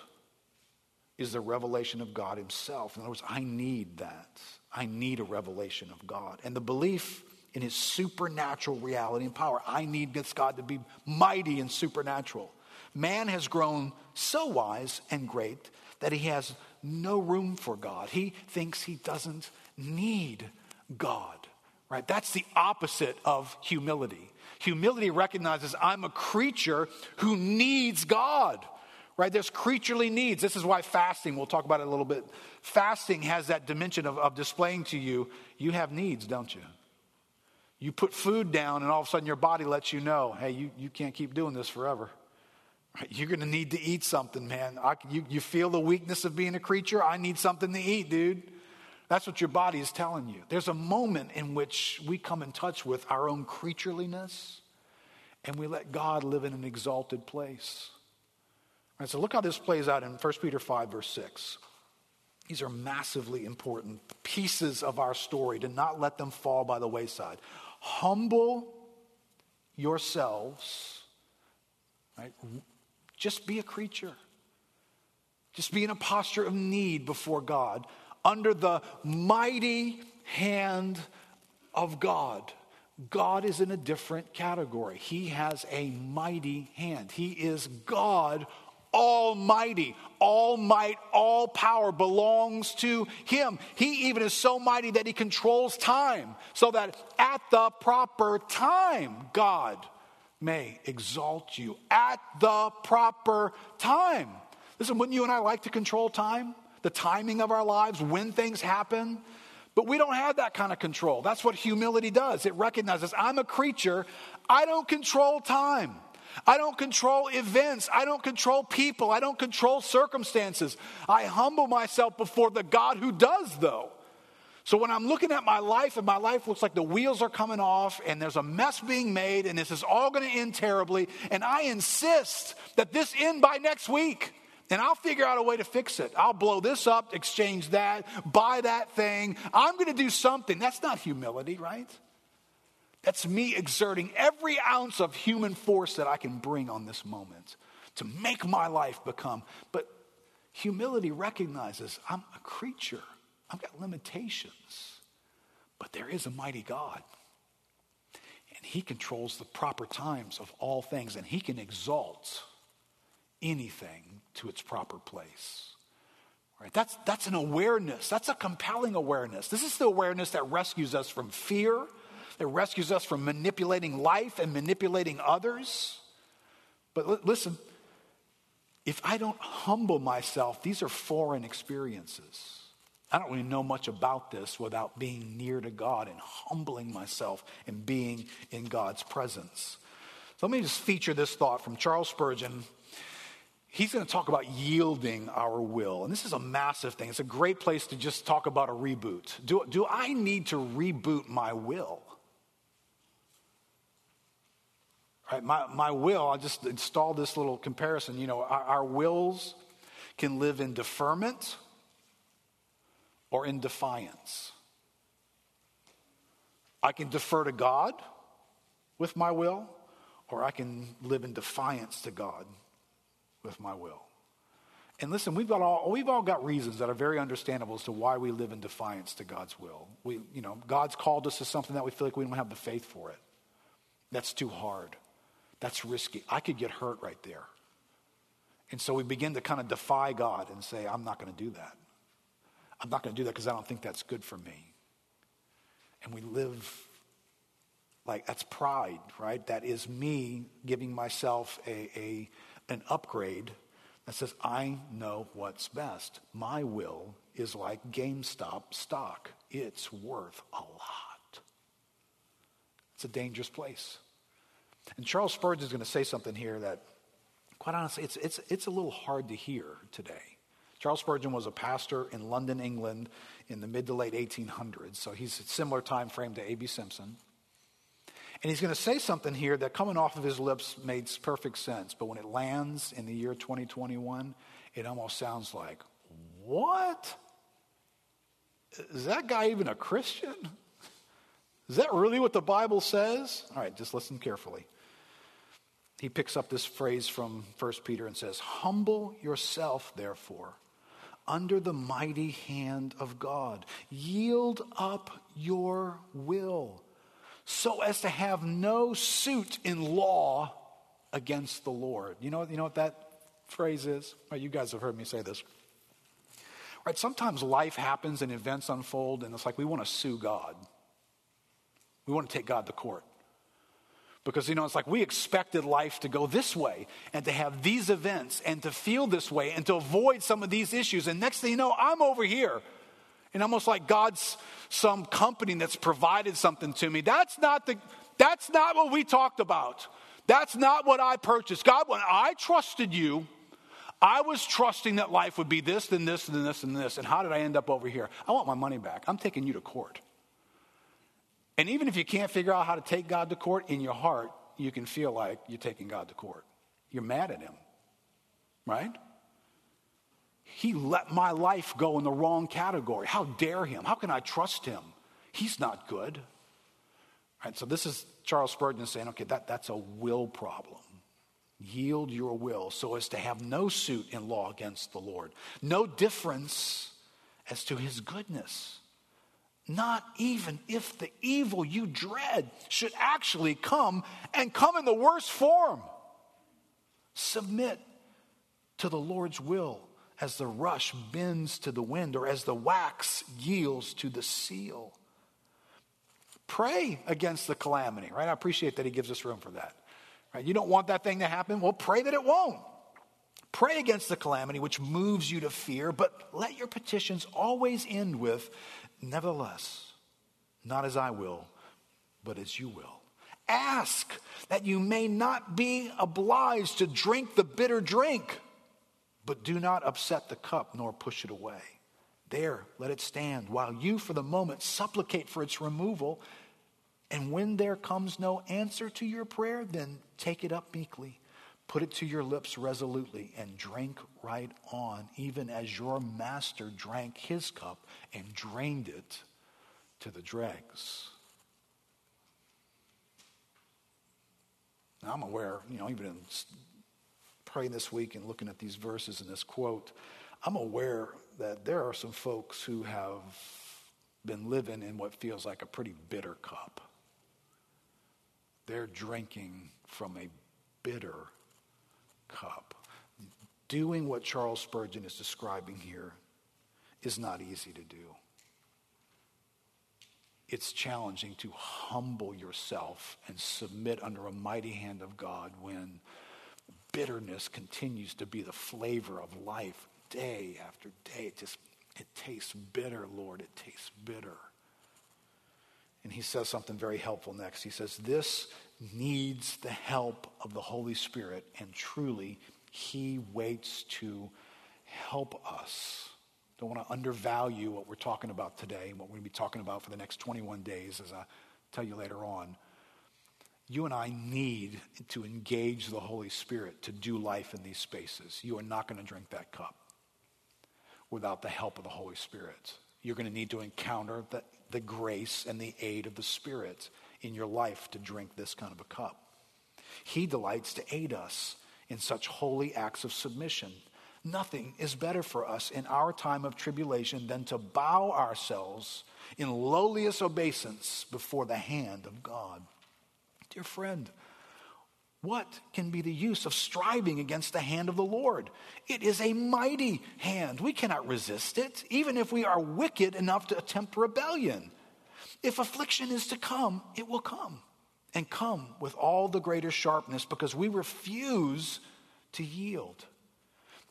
Speaker 1: is the revelation of God Himself. In other words, I need that. I need a revelation of God. And the belief in His supernatural reality and power. I need this God to be mighty and supernatural. Man has grown so wise and great that he has no room for God. He thinks he doesn't need God, right? That's the opposite of humility. Humility recognizes I'm a creature who needs God, right? There's creaturely needs. This is why fasting, we'll talk about it a little bit. Fasting has that dimension of, of displaying to you, you have needs, don't you? You put food down, and all of a sudden your body lets you know, hey, you, you can't keep doing this forever. <laughs> You're going to need to eat something, man. I, you, you feel the weakness of being a creature? I need something to eat, dude. That's what your body is telling you. There's a moment in which we come in touch with our own creatureliness and we let God live in an exalted place. Right, so look how this plays out in 1 Peter 5, verse 6. These are massively important pieces of our story to not let them fall by the wayside. Humble yourselves, right? Just be a creature. Just be in a posture of need before God under the mighty hand of God. God is in a different category. He has a mighty hand. He is God Almighty. All might, all power belongs to Him. He even is so mighty that He controls time, so that at the proper time, God may exalt you. At the proper time. Listen, wouldn't you and I like to control time? The timing of our lives, when things happen? But we don't have that kind of control. That's what humility does. It recognizes I'm a creature, I don't control time. I don't control events. I don't control people. I don't control circumstances. I humble myself before the God who does, though. So when I'm looking at my life and my life looks like the wheels are coming off and there's a mess being made and this is all going to end terribly, and I insist that this end by next week. And I'll figure out a way to fix it. I'll blow this up, exchange that, buy that thing. I'm going to do something. That's not humility, right? That's me exerting every ounce of human force that I can bring on this moment to make my life become. But humility recognizes I'm a creature, I've got limitations, but there is a mighty God. And He controls the proper times of all things, and He can exalt anything to its proper place. Right? That's, that's an awareness. That's a compelling awareness. This is the awareness that rescues us from fear it rescues us from manipulating life and manipulating others. But l- listen, if I don't humble myself, these are foreign experiences. I don't really know much about this without being near to God and humbling myself and being in God's presence. So let me just feature this thought from Charles Spurgeon. He's going to talk about yielding our will. And this is a massive thing. It's a great place to just talk about a reboot. Do, do I need to reboot my will? Right? My, my will, I'll just install this little comparison. You know, our, our wills can live in deferment or in defiance. I can defer to God with my will, or I can live in defiance to God with my will. And listen, we've, got all, we've all got reasons that are very understandable as to why we live in defiance to God's will. We, you know, God's called us to something that we feel like we don't have the faith for it. That's too hard. That's risky. I could get hurt right there. And so we begin to kind of defy God and say, I'm not going to do that. I'm not going to do that because I don't think that's good for me. And we live like that's pride, right? That is me giving myself a, a, an upgrade that says, I know what's best. My will is like GameStop stock, it's worth a lot. It's a dangerous place. And Charles Spurgeon is going to say something here that, quite honestly, it's, it's, it's a little hard to hear today. Charles Spurgeon was a pastor in London, England in the mid to late 1800s, so he's a similar time frame to A.B. Simpson. And he's going to say something here that coming off of his lips makes perfect sense, but when it lands in the year 2021, it almost sounds like, what? Is that guy even a Christian? Is that really what the Bible says? All right, just listen carefully. He picks up this phrase from 1 Peter and says, Humble yourself, therefore, under the mighty hand of God. Yield up your will so as to have no suit in law against the Lord. You know, you know what that phrase is? Well, you guys have heard me say this. Right, sometimes life happens and events unfold, and it's like we want to sue God. We want to take God to court. Because, you know, it's like we expected life to go this way and to have these events and to feel this way and to avoid some of these issues. And next thing you know, I'm over here. And almost like God's some company that's provided something to me. That's not the that's not what we talked about. That's not what I purchased. God, when I trusted you, I was trusting that life would be this, then this, then this, and this. And how did I end up over here? I want my money back. I'm taking you to court. And even if you can't figure out how to take God to court, in your heart, you can feel like you're taking God to court. You're mad at Him, right? He let my life go in the wrong category. How dare Him? How can I trust Him? He's not good. Right, so this is Charles Spurgeon saying, okay, that, that's a will problem. Yield your will so as to have no suit in law against the Lord, no difference as to his goodness. Not even if the evil you dread should actually come and come in the worst form. Submit to the Lord's will as the rush bends to the wind or as the wax yields to the seal. Pray against the calamity, right? I appreciate that he gives us room for that. Right? You don't want that thing to happen? Well, pray that it won't. Pray against the calamity which moves you to fear, but let your petitions always end with Nevertheless, not as I will, but as you will. Ask that you may not be obliged to drink the bitter drink, but do not upset the cup nor push it away. There, let it stand, while you, for the moment, supplicate for its removal. And when there comes no answer to your prayer, then take it up meekly, put it to your lips resolutely, and drink right on, even as your master drank his cup and drained it to the dregs. Now, I'm aware, you know, even in praying this week and looking at these verses and this quote, I'm aware that there are some folks who have been living in what feels like a pretty bitter cup. They're drinking from a bitter cup. Doing what Charles Spurgeon is describing here is not easy to do. It's challenging to humble yourself and submit under a mighty hand of God when bitterness continues to be the flavor of life day after day. It just it tastes bitter, Lord. It tastes bitter. And he says something very helpful next. He says, This needs the help of the Holy Spirit, and truly, he waits to help us. Don't want to undervalue what we're talking about today and what we're going to be talking about for the next 21 days, as I tell you later on. You and I need to engage the Holy Spirit to do life in these spaces. You are not going to drink that cup without the help of the Holy Spirit. You're going to need to encounter the, the grace and the aid of the Spirit in your life to drink this kind of a cup. He delights to aid us in such holy acts of submission. Nothing is better for us in our time of tribulation than to bow ourselves in lowliest obeisance before the hand of God. Dear friend, what can be the use of striving against the hand of the Lord? It is a mighty hand. We cannot resist it, even if we are wicked enough to attempt rebellion. If affliction is to come, it will come, and come with all the greater sharpness because we refuse to yield.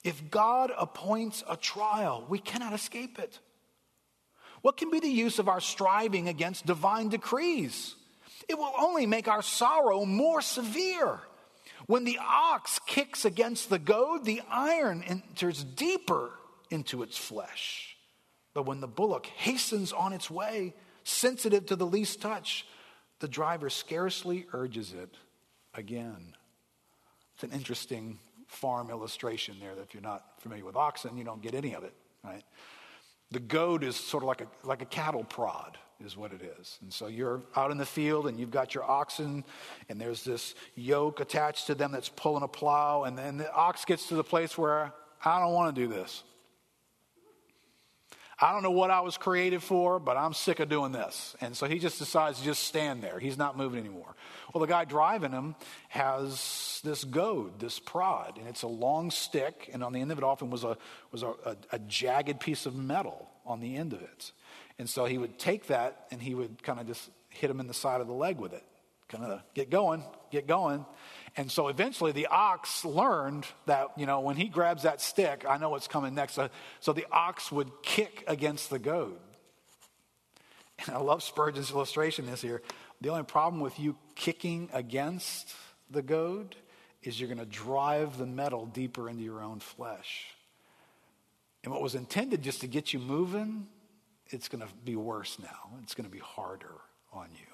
Speaker 1: If God appoints a trial, we cannot escape it. What can be the use of our striving against divine decrees? it will only make our sorrow more severe. When the ox kicks against the goad, the iron enters deeper into its flesh. But when the bullock hastens on its way, sensitive to the least touch, the driver scarcely urges it again. It's an interesting farm illustration there that if you're not familiar with oxen, you don't get any of it, right? The goad is sort of like a, like a cattle prod, is what it is. And so you're out in the field and you've got your oxen, and there's this yoke attached to them that's pulling a plow, and then the ox gets to the place where I don't want to do this. I don't know what I was created for, but I'm sick of doing this. And so he just decides to just stand there. He's not moving anymore. Well, the guy driving him has this goad, this prod, and it's a long stick, and on the end of it often was a, was a, a, a jagged piece of metal on the end of it. And so he would take that and he would kind of just hit him in the side of the leg with it. Kind of get going, get going. And so eventually the ox learned that, you know, when he grabs that stick, I know what's coming next. So, so the ox would kick against the goad. And I love Spurgeon's illustration this here. The only problem with you kicking against the goad is you're going to drive the metal deeper into your own flesh. And what was intended just to get you moving it's going to be worse now. It's going to be harder on you.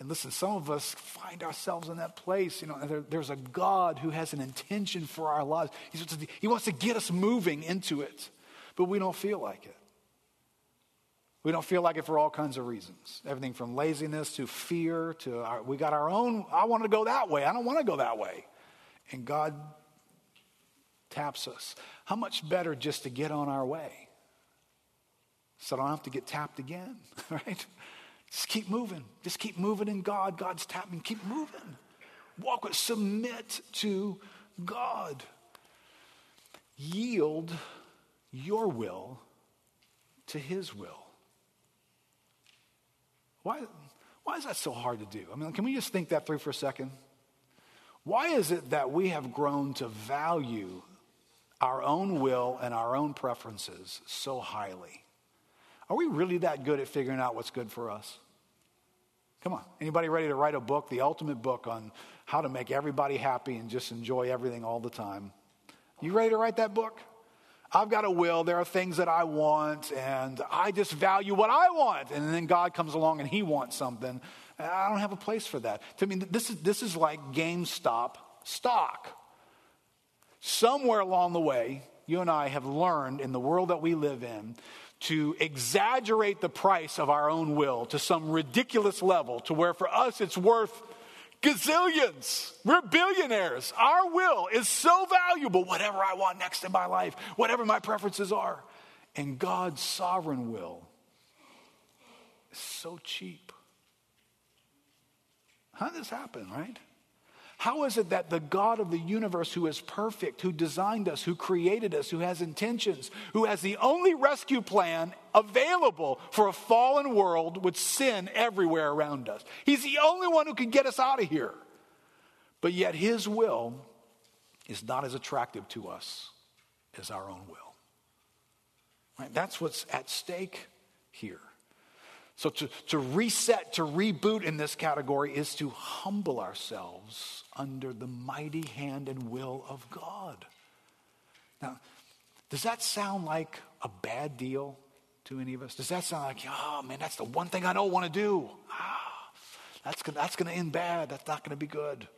Speaker 1: And listen, some of us find ourselves in that place. You know, there, there's a God who has an intention for our lives. To, he wants to get us moving into it, but we don't feel like it. We don't feel like it for all kinds of reasons. Everything from laziness to fear to our, we got our own. I want to go that way. I don't want to go that way. And God taps us. How much better just to get on our way? so I don't have to get tapped again, <laughs> right? Just keep moving. Just keep moving in God. God's tapping. Keep moving. Walk with, submit to God. Yield your will to His will. Why, why is that so hard to do? I mean, can we just think that through for a second? Why is it that we have grown to value our own will and our own preferences so highly? Are we really that good at figuring out what's good for us? Come on. Anybody ready to write a book, the ultimate book on how to make everybody happy and just enjoy everything all the time? You ready to write that book? I've got a will. There are things that I want, and I just value what I want. And then God comes along and He wants something. I don't have a place for that. To me, this is, this is like GameStop stock. Somewhere along the way, you and I have learned in the world that we live in to exaggerate the price of our own will to some ridiculous level to where for us it's worth gazillions. We're billionaires. Our will is so valuable, whatever I want next in my life, whatever my preferences are. And God's sovereign will is so cheap. How does this happen, right? How is it that the God of the universe, who is perfect, who designed us, who created us, who has intentions, who has the only rescue plan available for a fallen world with sin everywhere around us, He's the only one who can get us out of here. But yet, His will is not as attractive to us as our own will. Right? That's what's at stake here. So, to, to reset, to reboot in this category is to humble ourselves under the mighty hand and will of God. Now, does that sound like a bad deal to any of us? Does that sound like, oh man, that's the one thing I don't want to do? Ah, that's, going that's going to end bad. That's not going to be good.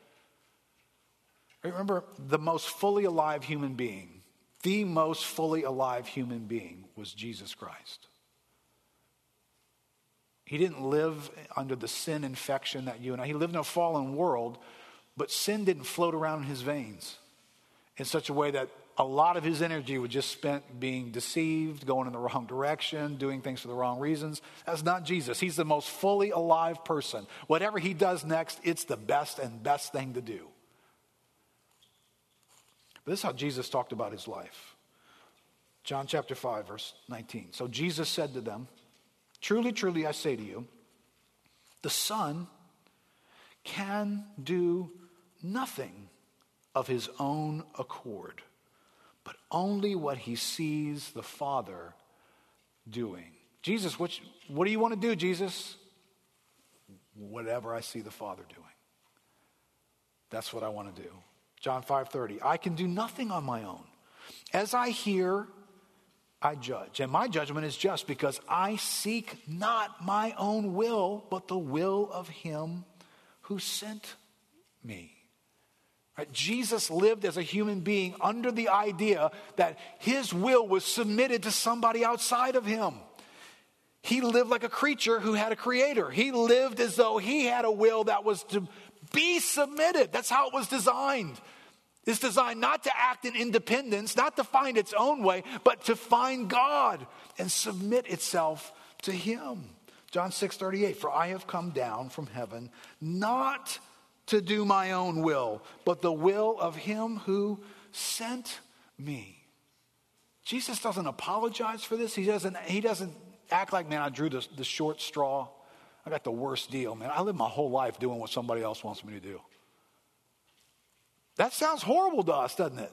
Speaker 1: Remember, the most fully alive human being, the most fully alive human being was Jesus Christ. He didn't live under the sin infection that you and I, he lived in a fallen world, but sin didn't float around in his veins in such a way that a lot of his energy was just spent being deceived, going in the wrong direction, doing things for the wrong reasons. That's not Jesus. He's the most fully alive person. Whatever he does next, it's the best and best thing to do. But this is how Jesus talked about his life. John chapter 5, verse 19. So Jesus said to them, Truly, truly, I say to you, the Son can do nothing of his own accord, but only what he sees the Father doing. Jesus, what, what do you want to do, Jesus? Whatever I see the Father doing. That's what I want to do. John 5:30. I can do nothing on my own. As I hear I judge. And my judgment is just because I seek not my own will, but the will of him who sent me. Right? Jesus lived as a human being under the idea that his will was submitted to somebody outside of him. He lived like a creature who had a creator. He lived as though he had a will that was to be submitted. That's how it was designed. It's designed not to act in independence, not to find its own way, but to find God and submit itself to Him. John 6 38, for I have come down from heaven not to do my own will, but the will of Him who sent me. Jesus doesn't apologize for this. He doesn't, he doesn't act like, man, I drew the, the short straw. I got the worst deal, man. I live my whole life doing what somebody else wants me to do. That sounds horrible to us, doesn't it?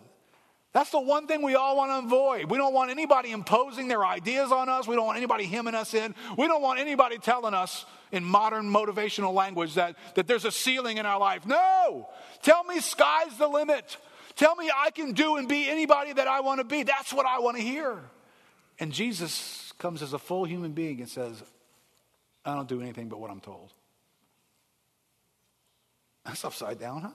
Speaker 1: That's the one thing we all want to avoid. We don't want anybody imposing their ideas on us. We don't want anybody hemming us in. We don't want anybody telling us in modern motivational language that, that there's a ceiling in our life. No! Tell me sky's the limit. Tell me I can do and be anybody that I want to be. That's what I want to hear. And Jesus comes as a full human being and says, I don't do anything but what I'm told. That's upside down, huh?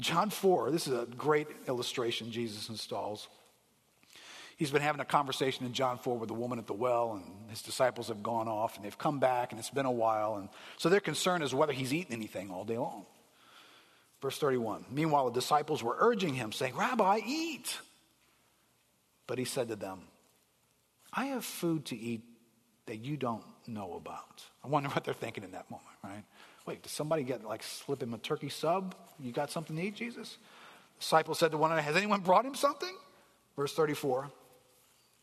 Speaker 1: John 4, this is a great illustration Jesus installs. He's been having a conversation in John 4 with the woman at the well, and his disciples have gone off, and they've come back, and it's been a while. And so their concern is whether he's eaten anything all day long. Verse 31 Meanwhile, the disciples were urging him, saying, Rabbi, eat. But he said to them, I have food to eat that you don't know about. I wonder what they're thinking in that moment, right? Wait, did somebody get like slip him a turkey sub? You got something to eat, Jesus? Disciple said to one another, Has anyone brought him something? Verse 34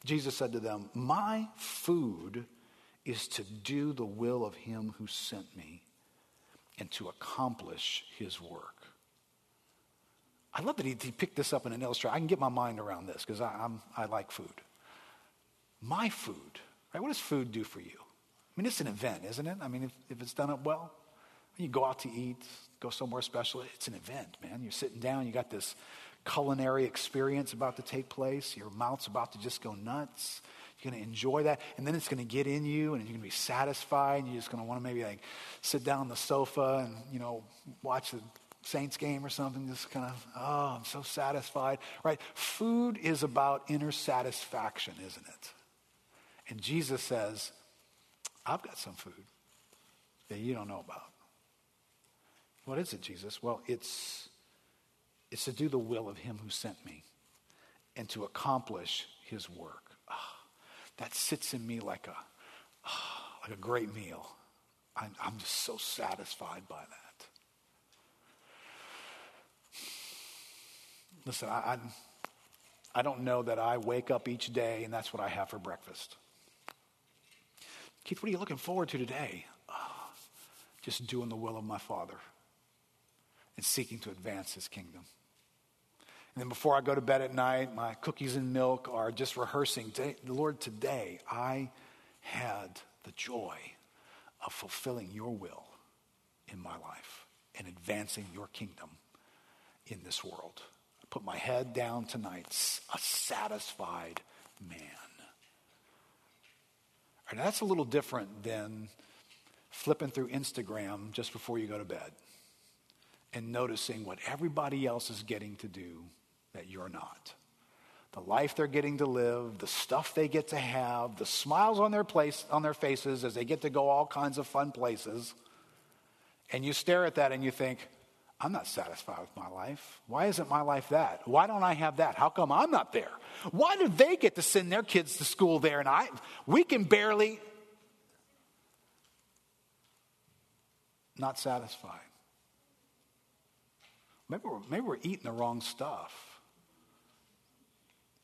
Speaker 1: Jesus said to them, My food is to do the will of him who sent me and to accomplish his work. I love that he, he picked this up in an illustration. I can get my mind around this because I, I like food. My food, right? What does food do for you? I mean, it's an event, isn't it? I mean, if, if it's done up well, you go out to eat, go somewhere special. It's an event, man. You're sitting down, you got this culinary experience about to take place. Your mouth's about to just go nuts. You're going to enjoy that. And then it's going to get in you and you're going to be satisfied. And you're just going to want to maybe like sit down on the sofa and, you know, watch the Saints game or something. Just kind of, oh, I'm so satisfied. Right? Food is about inner satisfaction, isn't it? And Jesus says, I've got some food that you don't know about. What is it, Jesus? Well, it's, it's to do the will of him who sent me and to accomplish his work. Oh, that sits in me like a, oh, like a great meal. I'm, I'm just so satisfied by that. Listen, I, I, I don't know that I wake up each day and that's what I have for breakfast. Keith, what are you looking forward to today? Oh, just doing the will of my Father and seeking to advance his kingdom. And then before I go to bed at night, my cookies and milk are just rehearsing. Lord, today I had the joy of fulfilling your will in my life and advancing your kingdom in this world. I put my head down tonight, a satisfied man. And that's a little different than flipping through Instagram just before you go to bed and noticing what everybody else is getting to do that you're not. The life they're getting to live, the stuff they get to have, the smiles on their place on their faces as they get to go all kinds of fun places. And you stare at that and you think, I'm not satisfied with my life. Why isn't my life that? Why don't I have that? How come I'm not there? Why do they get to send their kids to school there and I we can barely not satisfied? Maybe we're, maybe we're eating the wrong stuff.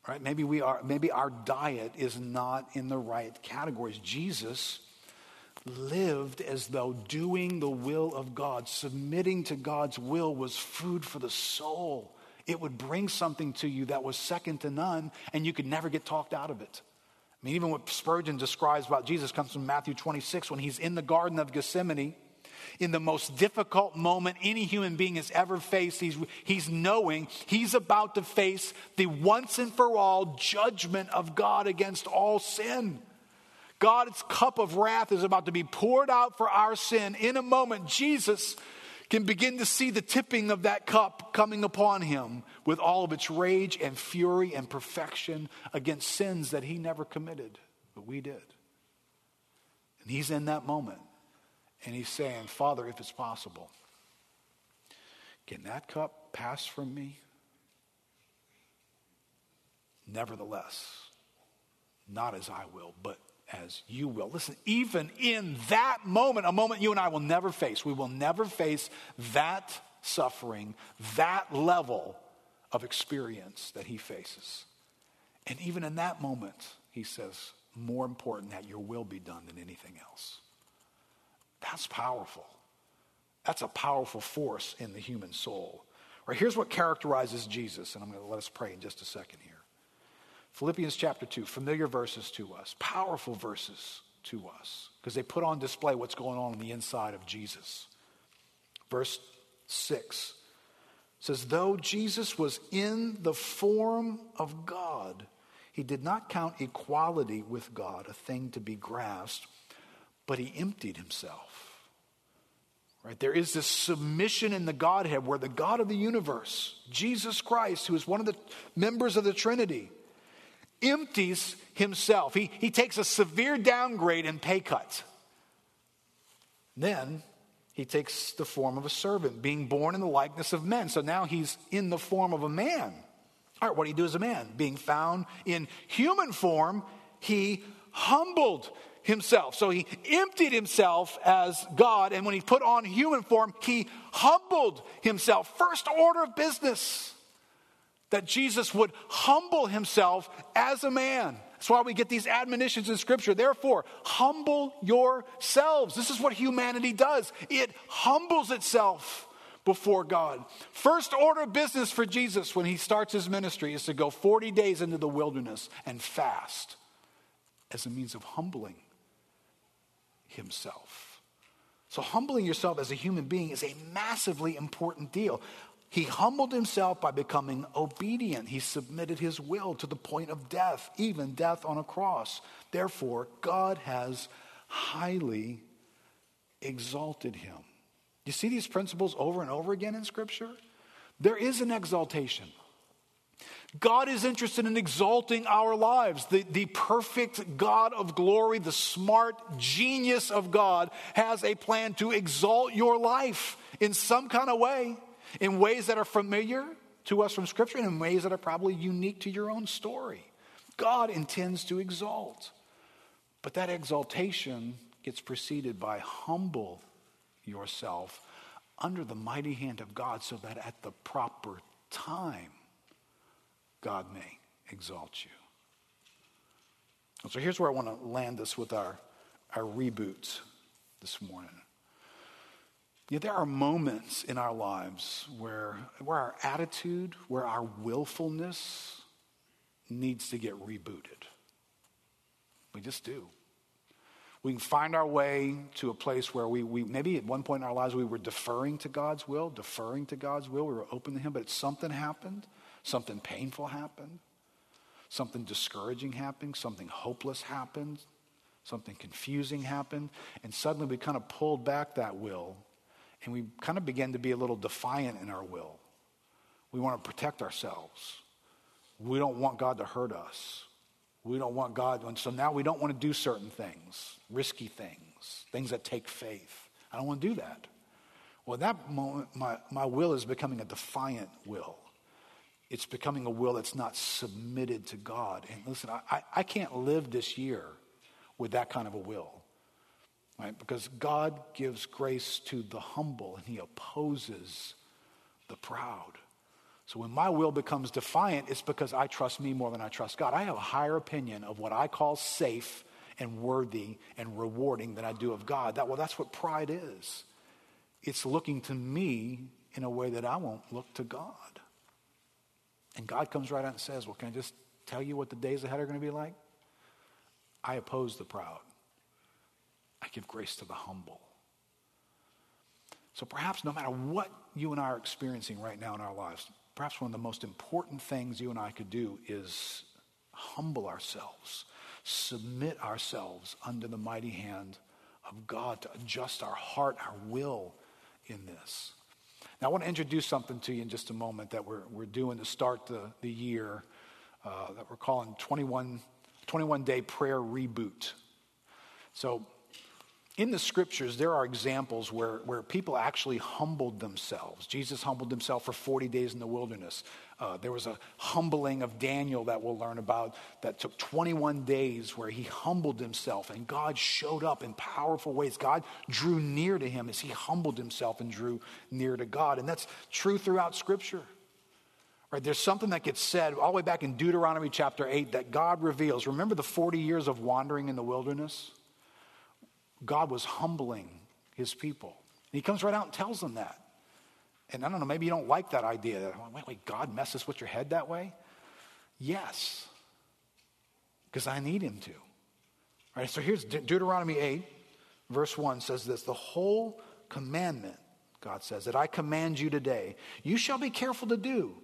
Speaker 1: Right? Maybe we are maybe our diet is not in the right categories. Jesus lived as though doing the will of God, submitting to God's will was food for the soul. It would bring something to you that was second to none, and you could never get talked out of it. I mean, even what Spurgeon describes about Jesus comes from Matthew 26 when he's in the Garden of Gethsemane in the most difficult moment any human being has ever faced. He's, he's knowing he's about to face the once and for all judgment of God against all sin. God's cup of wrath is about to be poured out for our sin. In a moment, Jesus can begin to see the tipping of that cup coming upon him with all of its rage and fury and perfection against sins that he never committed, but we did. And he's in that moment. And he's saying, Father, if it's possible, can that cup pass from me? Nevertheless, not as I will, but as you will. Listen, even in that moment, a moment you and I will never face, we will never face that suffering, that level of experience that he faces. And even in that moment, he says, more important that your will be done than anything else. That's powerful. That's a powerful force in the human soul. Right, here's what characterizes Jesus, and I'm going to let us pray in just a second here. Philippians chapter 2, familiar verses to us, powerful verses to us, because they put on display what's going on on the inside of Jesus. Verse 6 says, Though Jesus was in the form of God, he did not count equality with God a thing to be grasped, but he emptied himself. Right? There is this submission in the Godhead where the God of the universe, Jesus Christ, who is one of the members of the Trinity, empties himself. He, he takes a severe downgrade and pay cut. Then he takes the form of a servant, being born in the likeness of men. So now he's in the form of a man. All right, what do you do as a man? Being found in human form, he humbled himself. So he emptied himself as God, and when he put on human form, he humbled himself. First order of business that Jesus would humble himself as a man. That's why we get these admonitions in Scripture. Therefore, humble yourselves. This is what humanity does it humbles itself before God. First order of business for Jesus when he starts his ministry is to go 40 days into the wilderness and fast as a means of humbling himself. So, humbling yourself as a human being is a massively important deal. He humbled himself by becoming obedient. He submitted his will to the point of death, even death on a cross. Therefore, God has highly exalted him. You see these principles over and over again in Scripture? There is an exaltation. God is interested in exalting our lives. The, the perfect God of glory, the smart genius of God, has a plan to exalt your life in some kind of way in ways that are familiar to us from Scripture and in ways that are probably unique to your own story. God intends to exalt. But that exaltation gets preceded by humble yourself under the mighty hand of God so that at the proper time, God may exalt you. So here's where I want to land this with our, our reboot this morning. Yeah, there are moments in our lives where, where our attitude, where our willfulness needs to get rebooted. We just do. We can find our way to a place where we, we maybe at one point in our lives we were deferring to God's will, deferring to God's will. We were open to Him, but something happened, something painful happened, something discouraging happened, something hopeless happened, something confusing happened, and suddenly we kind of pulled back that will and we kind of begin to be a little defiant in our will. We want to protect ourselves. We don't want God to hurt us. We don't want God, and so now we don't want to do certain things, risky things, things that take faith. I don't want to do that. Well, at that moment, my, my will is becoming a defiant will. It's becoming a will that's not submitted to God. And listen, I, I can't live this year with that kind of a will. Right? Because God gives grace to the humble and he opposes the proud. So when my will becomes defiant, it's because I trust me more than I trust God. I have a higher opinion of what I call safe and worthy and rewarding than I do of God. That, well, that's what pride is. It's looking to me in a way that I won't look to God. And God comes right out and says, Well, can I just tell you what the days ahead are going to be like? I oppose the proud. I give grace to the humble. So perhaps no matter what you and I are experiencing right now in our lives, perhaps one of the most important things you and I could do is humble ourselves, submit ourselves under the mighty hand of God to adjust our heart, our will in this. Now, I want to introduce something to you in just a moment that we're, we're doing to start the, the year uh, that we're calling 21, 21 Day Prayer Reboot. So, in the scriptures, there are examples where, where people actually humbled themselves. Jesus humbled himself for 40 days in the wilderness. Uh, there was a humbling of Daniel that we'll learn about that took 21 days where he humbled himself and God showed up in powerful ways. God drew near to him as he humbled himself and drew near to God. And that's true throughout scripture. Right, there's something that gets said all the way back in Deuteronomy chapter 8 that God reveals. Remember the 40 years of wandering in the wilderness? God was humbling his people. And he comes right out and tells them that. And I don't know, maybe you don't like that idea. That wait, wait, God messes with your head that way? Yes, because I need him to. All right, so here's De- Deuteronomy 8, verse 1 says this The whole commandment, God says, that I command you today, you shall be careful to do,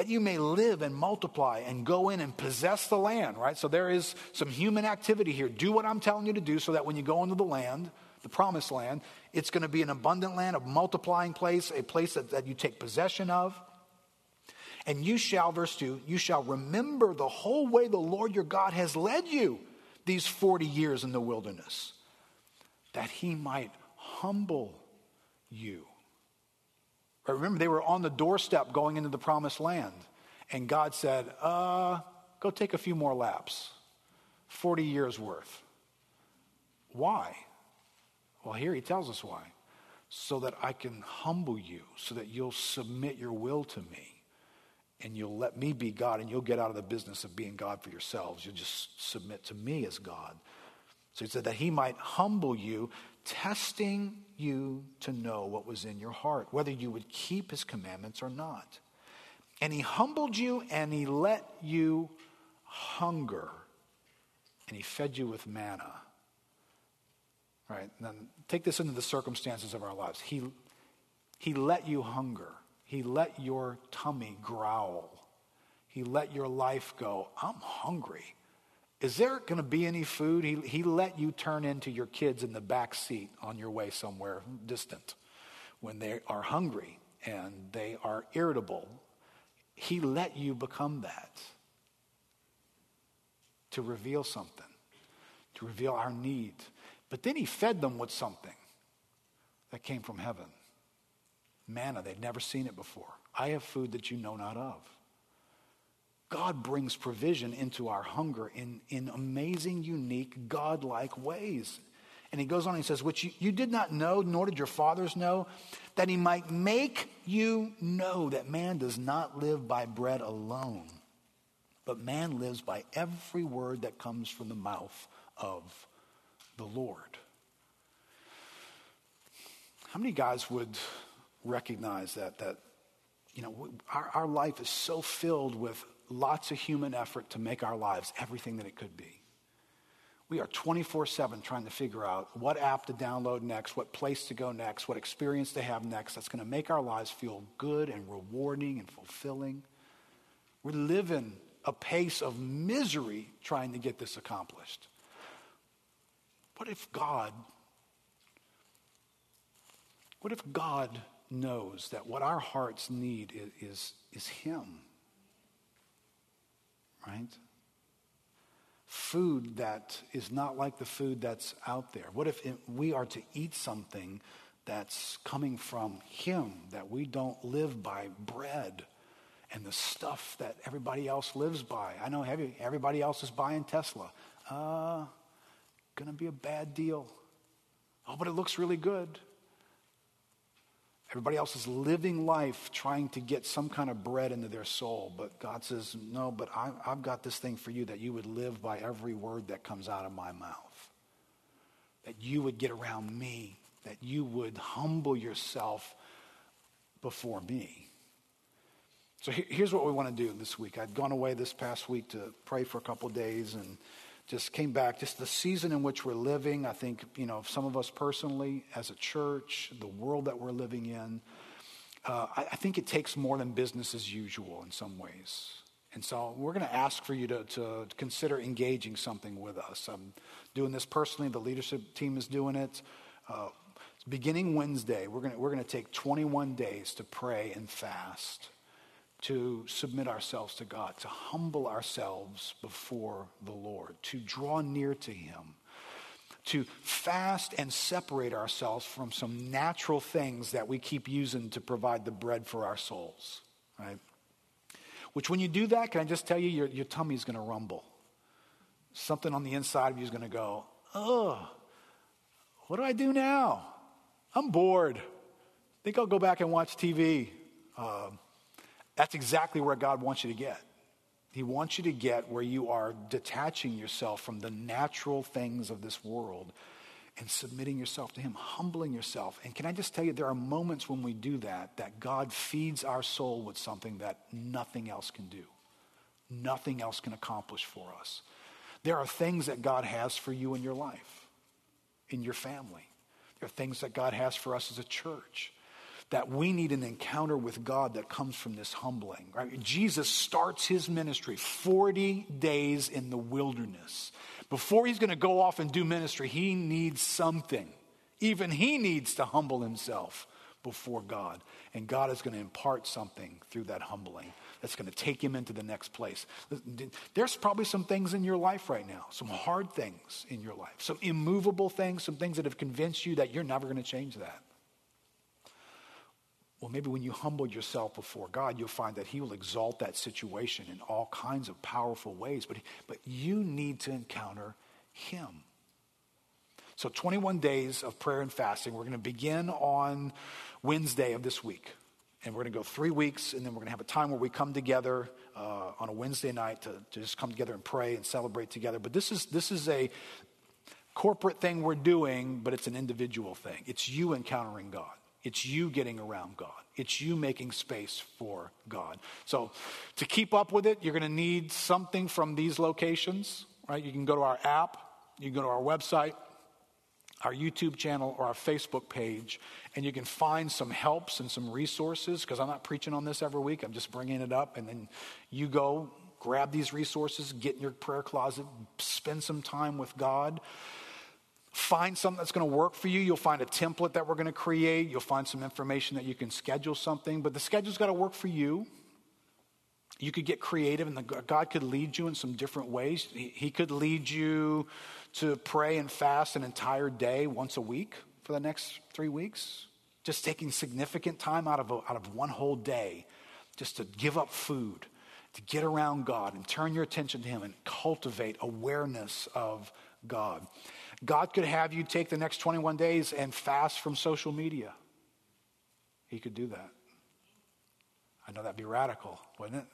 Speaker 1: that you may live and multiply and go in and possess the land, right? So there is some human activity here. Do what I'm telling you to do so that when you go into the land, the promised land. It's going to be an abundant land, a multiplying place, a place that, that you take possession of. And you shall, verse 2, you shall remember the whole way the Lord your God has led you these 40 years in the wilderness, that he might humble you. But remember, they were on the doorstep going into the promised land. And God said, uh, go take a few more laps, 40 years worth. Why? Well, here he tells us why. So that I can humble you, so that you'll submit your will to me, and you'll let me be God, and you'll get out of the business of being God for yourselves. You'll just submit to me as God. So he said that he might humble you, testing you to know what was in your heart, whether you would keep his commandments or not. And he humbled you and he let you hunger, and he fed you with manna Right? Then take this into the circumstances of our lives. He, he let you hunger. He let your tummy growl. He let your life go, I'm hungry. Is there going to be any food? He, he let you turn into your kids in the back seat on your way somewhere distant when they are hungry and they are irritable. He let you become that to reveal something, to reveal our need. But then he fed them with something that came from heaven manna. They'd never seen it before. I have food that you know not of. God brings provision into our hunger in, in amazing, unique, God-like ways. And he goes on and he says, Which you, you did not know, nor did your fathers know, that he might make you know that man does not live by bread alone, but man lives by every word that comes from the mouth of the Lord. How many guys would recognize that? That, you know, our, our life is so filled with lots of human effort to make our lives everything that it could be. We are 24 7 trying to figure out what app to download next, what place to go next, what experience to have next that's going to make our lives feel good and rewarding and fulfilling. We're living a pace of misery trying to get this accomplished. What if God, what if God knows that what our hearts need is, is, is Him? Right? Food that is not like the food that's out there. What if we are to eat something that's coming from Him, that we don't live by bread and the stuff that everybody else lives by? I know everybody else is buying Tesla. Uh, to be a bad deal. Oh, but it looks really good. Everybody else is living life trying to get some kind of bread into their soul. But God says, No, but I, have got this thing for you that you would live by every word that comes out of my mouth. That you would get around me. That you would humble yourself before me. So here's what we want to do this week. I'd gone away this past week to pray for a couple days and just came back, just the season in which we're living. I think, you know, some of us personally, as a church, the world that we're living in, uh, I, I, think it takes more than business as usual in some ways. And so we're going to ask for you to, to consider engaging something with us. I'm doing this personally, the leadership team is doing it. Uh, beginning Wednesday, we're going we're to take 21 days to pray and fast to submit ourselves to God, to humble ourselves before the Lord, to draw near to Him, to fast and separate ourselves from some natural things that we keep using to provide the bread for our souls, right? Which, when you do that, can I just tell you, your, your tummy is going to rumble. Something on the inside of you is going to go, oh, what do I do now? I'm bored. I think I'll go back and watch TV. Uh, that's exactly where God wants you to get. He wants you to get where you are detaching yourself from the natural things of this world and submitting yourself to Him, humbling yourself. And can I just tell you, there are moments when we do that, that God feeds our soul with something that nothing else can do, nothing else can accomplish for us. There are things that God has for you in your life, in your family. There are things that God has for us as a church that we need an encounter with God that comes from this humbling. Right? Jesus starts his ministry 40 days in the wilderness. Before he's going to go off and do ministry, he needs something. Even he needs to humble himself before God. And God is going to impart something through that humbling that's going to take him into the next place. There's probably some things in your life right now, some hard things in your life, some immovable things, some things that have convinced you that you're never going to change that. Well, maybe when you humble yourself before God, you'll find that He will exalt that situation in all kinds of powerful ways. But, but you need to encounter Him. So, 21 days of prayer and fasting. We're going to begin on Wednesday of this week. And we're going to go three weeks, and then we're going to have a time where we come together uh, on a Wednesday night to, to just come together and pray and celebrate together. But this is, this is a corporate thing we're doing, but it's an individual thing. It's you encountering God. It's you getting around God. It's you making space for God. So, to keep up with it, you're going to need something from these locations, right? You can go to our app, you can go to our website, our YouTube channel, or our Facebook page, and you can find some helps and some resources because I'm not preaching on this every week. I'm just bringing it up, and then you go grab these resources, get in your prayer closet, spend some time with God. Find something that's going to work for you. You'll find a template that we're going to create. You'll find some information that you can schedule something, but the schedule's got to work for you. You could get creative, and the, God could lead you in some different ways. He, he could lead you to pray and fast an entire day once a week for the next three weeks. Just taking significant time out of, a, out of one whole day just to give up food, to get around God and turn your attention to Him and cultivate awareness of God. God could have you take the next 21 days and fast from social media. He could do that. I know that'd be radical, wouldn't it?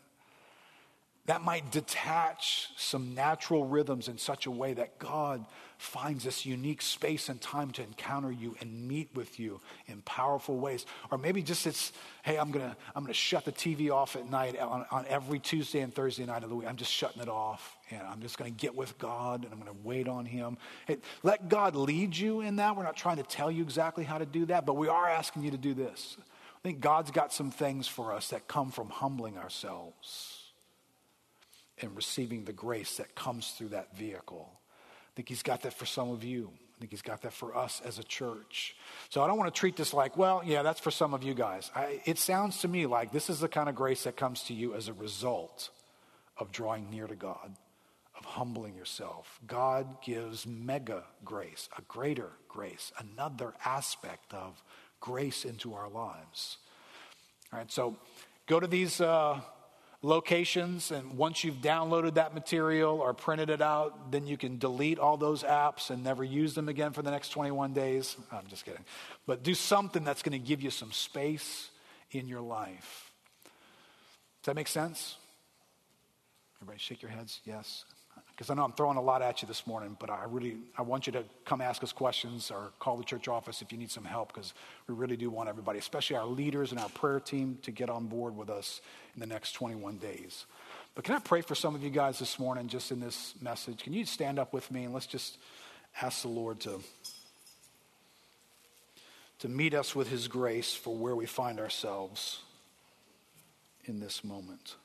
Speaker 1: That might detach some natural rhythms in such a way that God finds this unique space and time to encounter you and meet with you in powerful ways. Or maybe just it's, hey, I'm gonna I'm gonna shut the TV off at night on, on every Tuesday and Thursday night of the week. I'm just shutting it off and I'm just gonna get with God and I'm gonna wait on Him. Hey, let God lead you in that. We're not trying to tell you exactly how to do that, but we are asking you to do this. I think God's got some things for us that come from humbling ourselves and receiving the grace that comes through that vehicle. I think he's got that for some of you. I think he's got that for us as a church. So I don't want to treat this like, well, yeah, that's for some of you guys. I, it sounds to me like this is the kind of grace that comes to you as a result of drawing near to God, of humbling yourself. God gives mega grace, a greater grace, another aspect of grace into our lives. All right, so go to these. Uh, locations. And once you've downloaded that material or printed it out, then you can delete all those apps and never use them again for the next 21 days. I'm just kidding. But do something that's going to give you some space in your life. Does that make sense? Everybody shake your heads. Yes because I know I'm throwing a lot at you this morning, but I really I want you to come ask us questions or call the church office if you need some help because we really do want everybody, especially our leaders and our prayer team, to get on board with us in the next 21 days. But can I pray for some of you guys this morning, just in this message? Can you stand up with me and let's just ask the Lord to, to meet us with His grace for where we find ourselves in this moment?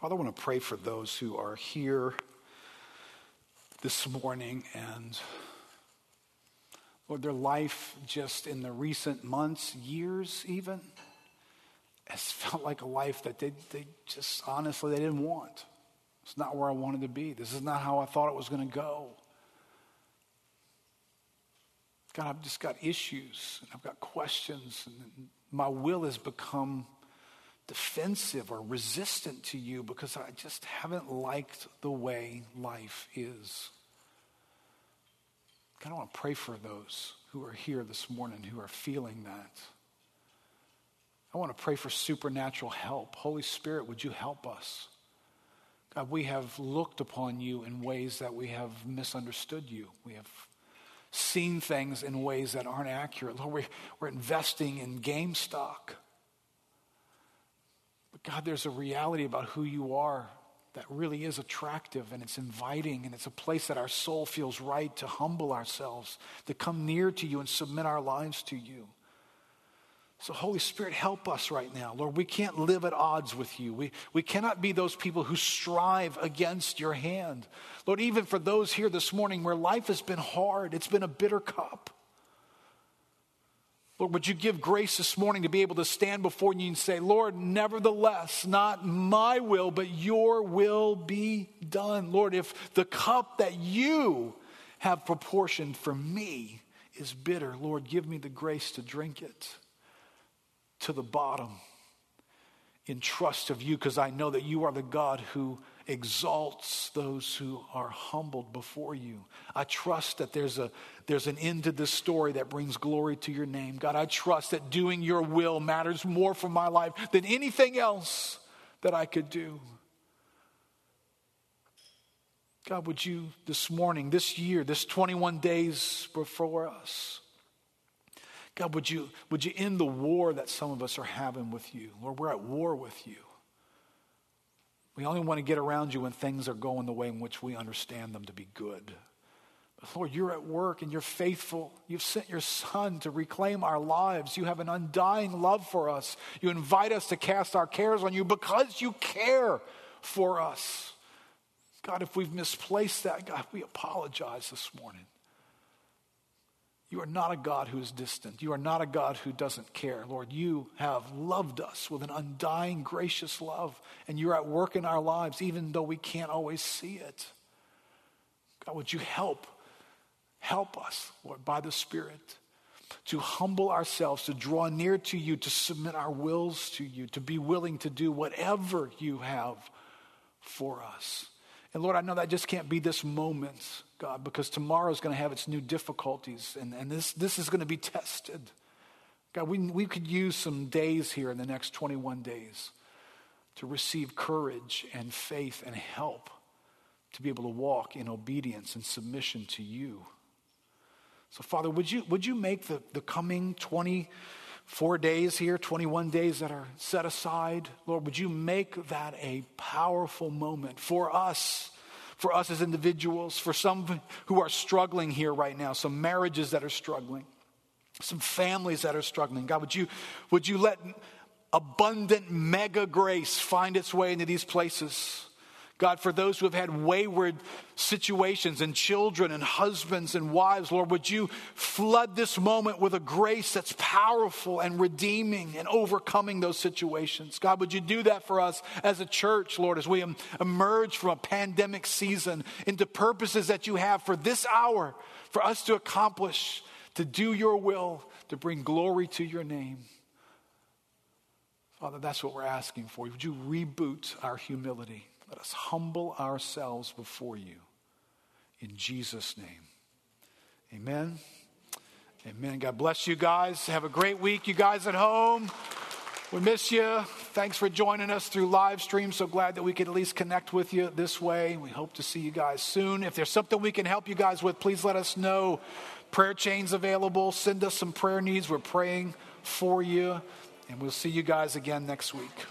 Speaker 1: Father, I want to pray for those who are here this morning and Lord, their life just in the recent months, years even, has <laughs> felt like a life that they, they just honestly they didn't want. It's not where I wanted to be. This is not how I thought it was going to go. God, I've just got issues and I've got questions, and my will has become defensive or resistant to you because I just haven't liked the way life is. God, I want to pray for those who are here this morning who are feeling that. I want to pray for supernatural help. Holy Spirit, would you help us? God, we have looked upon you in ways that we have misunderstood you. We have seen things in ways that aren't accurate. Lord, we're, we're investing in game stock. But God, there's a reality about who you are that really is attractive and it's inviting and it's a place that our soul feels right to humble ourselves, to come near to you and submit our lives to you. So, Holy Spirit, help us right now. Lord, we can't live at odds with you. We, we cannot be those people who strive against your hand. Lord, even for those here this morning where life has been hard, it's been a bitter cup. Lord, would you give grace this morning to be able to stand before you and say, Lord, nevertheless, not my will, but your will be done. Lord, if the cup that you have proportioned for me is bitter, Lord, give me the grace to drink it to the bottom in trust of you, because I know that you are the God who exalts those who are humbled before you. I trust that there's, a, there's an end to this story that brings glory to your name. God, I trust that doing your will matters more for my life than anything else that I could do. God, would you this morning, this year, this 21 days before us, God, would you, would you end the war that some of us are having with you? Lord, we're at war with you. We only want to get around you when things are going the way in which we understand them to be good. But Lord, you're at work and you're faithful. You've sent your Son to reclaim our lives. You have an undying love for us. You invite us to cast our cares on you because you care for us. God, if we've misplaced that, God, we apologize this morning. You are not a God who is distant. You are not a God who doesn't care. Lord, you have loved us with an undying, gracious love, and you're at work in our lives, even though we can't always see it. God, would you help? Help us, Lord, by the Spirit, to humble ourselves, to draw near to you, to submit our wills to you, to be willing to do whatever you have for us. And Lord, I know that just can't be this moment, God, because tomorrow is going to have its new difficulties and, and this, this is going to be tested. God, we, we could use some days here in the next 21 days to receive courage and faith and help to be able to walk in obedience and submission to you. So, Father, would you, would you make the, the coming 20 four days here, 21 days that are set aside. Lord, would you make that a powerful moment for us, for us as individuals, for some who are struggling here right now, some marriages that are struggling, some families that are struggling. God, would you, would you let abundant mega grace find its way into these places? God, for those who have had wayward situations and children and husbands and wives, Lord, would you flood this moment with a grace that's powerful and redeeming and overcoming those situations? God, would you do that for us as a church, Lord, as we emerge from a pandemic season into purposes that you have for this hour, for us to accomplish, to do your will, to bring glory to your name? Father, that's what we're asking for. Would you reboot our humility? Let us humble ourselves before you. In Jesus' name. Amen. Amen. God bless you guys. Have a great week, you guys at home. We miss you. Thanks for joining us through live stream. So glad that we could at least connect with you this way. We hope to see you guys soon. If there's something we can help you guys with, please let us know. Prayer chains available. Send us some prayer needs. We're praying for you. And we'll see you guys again next week.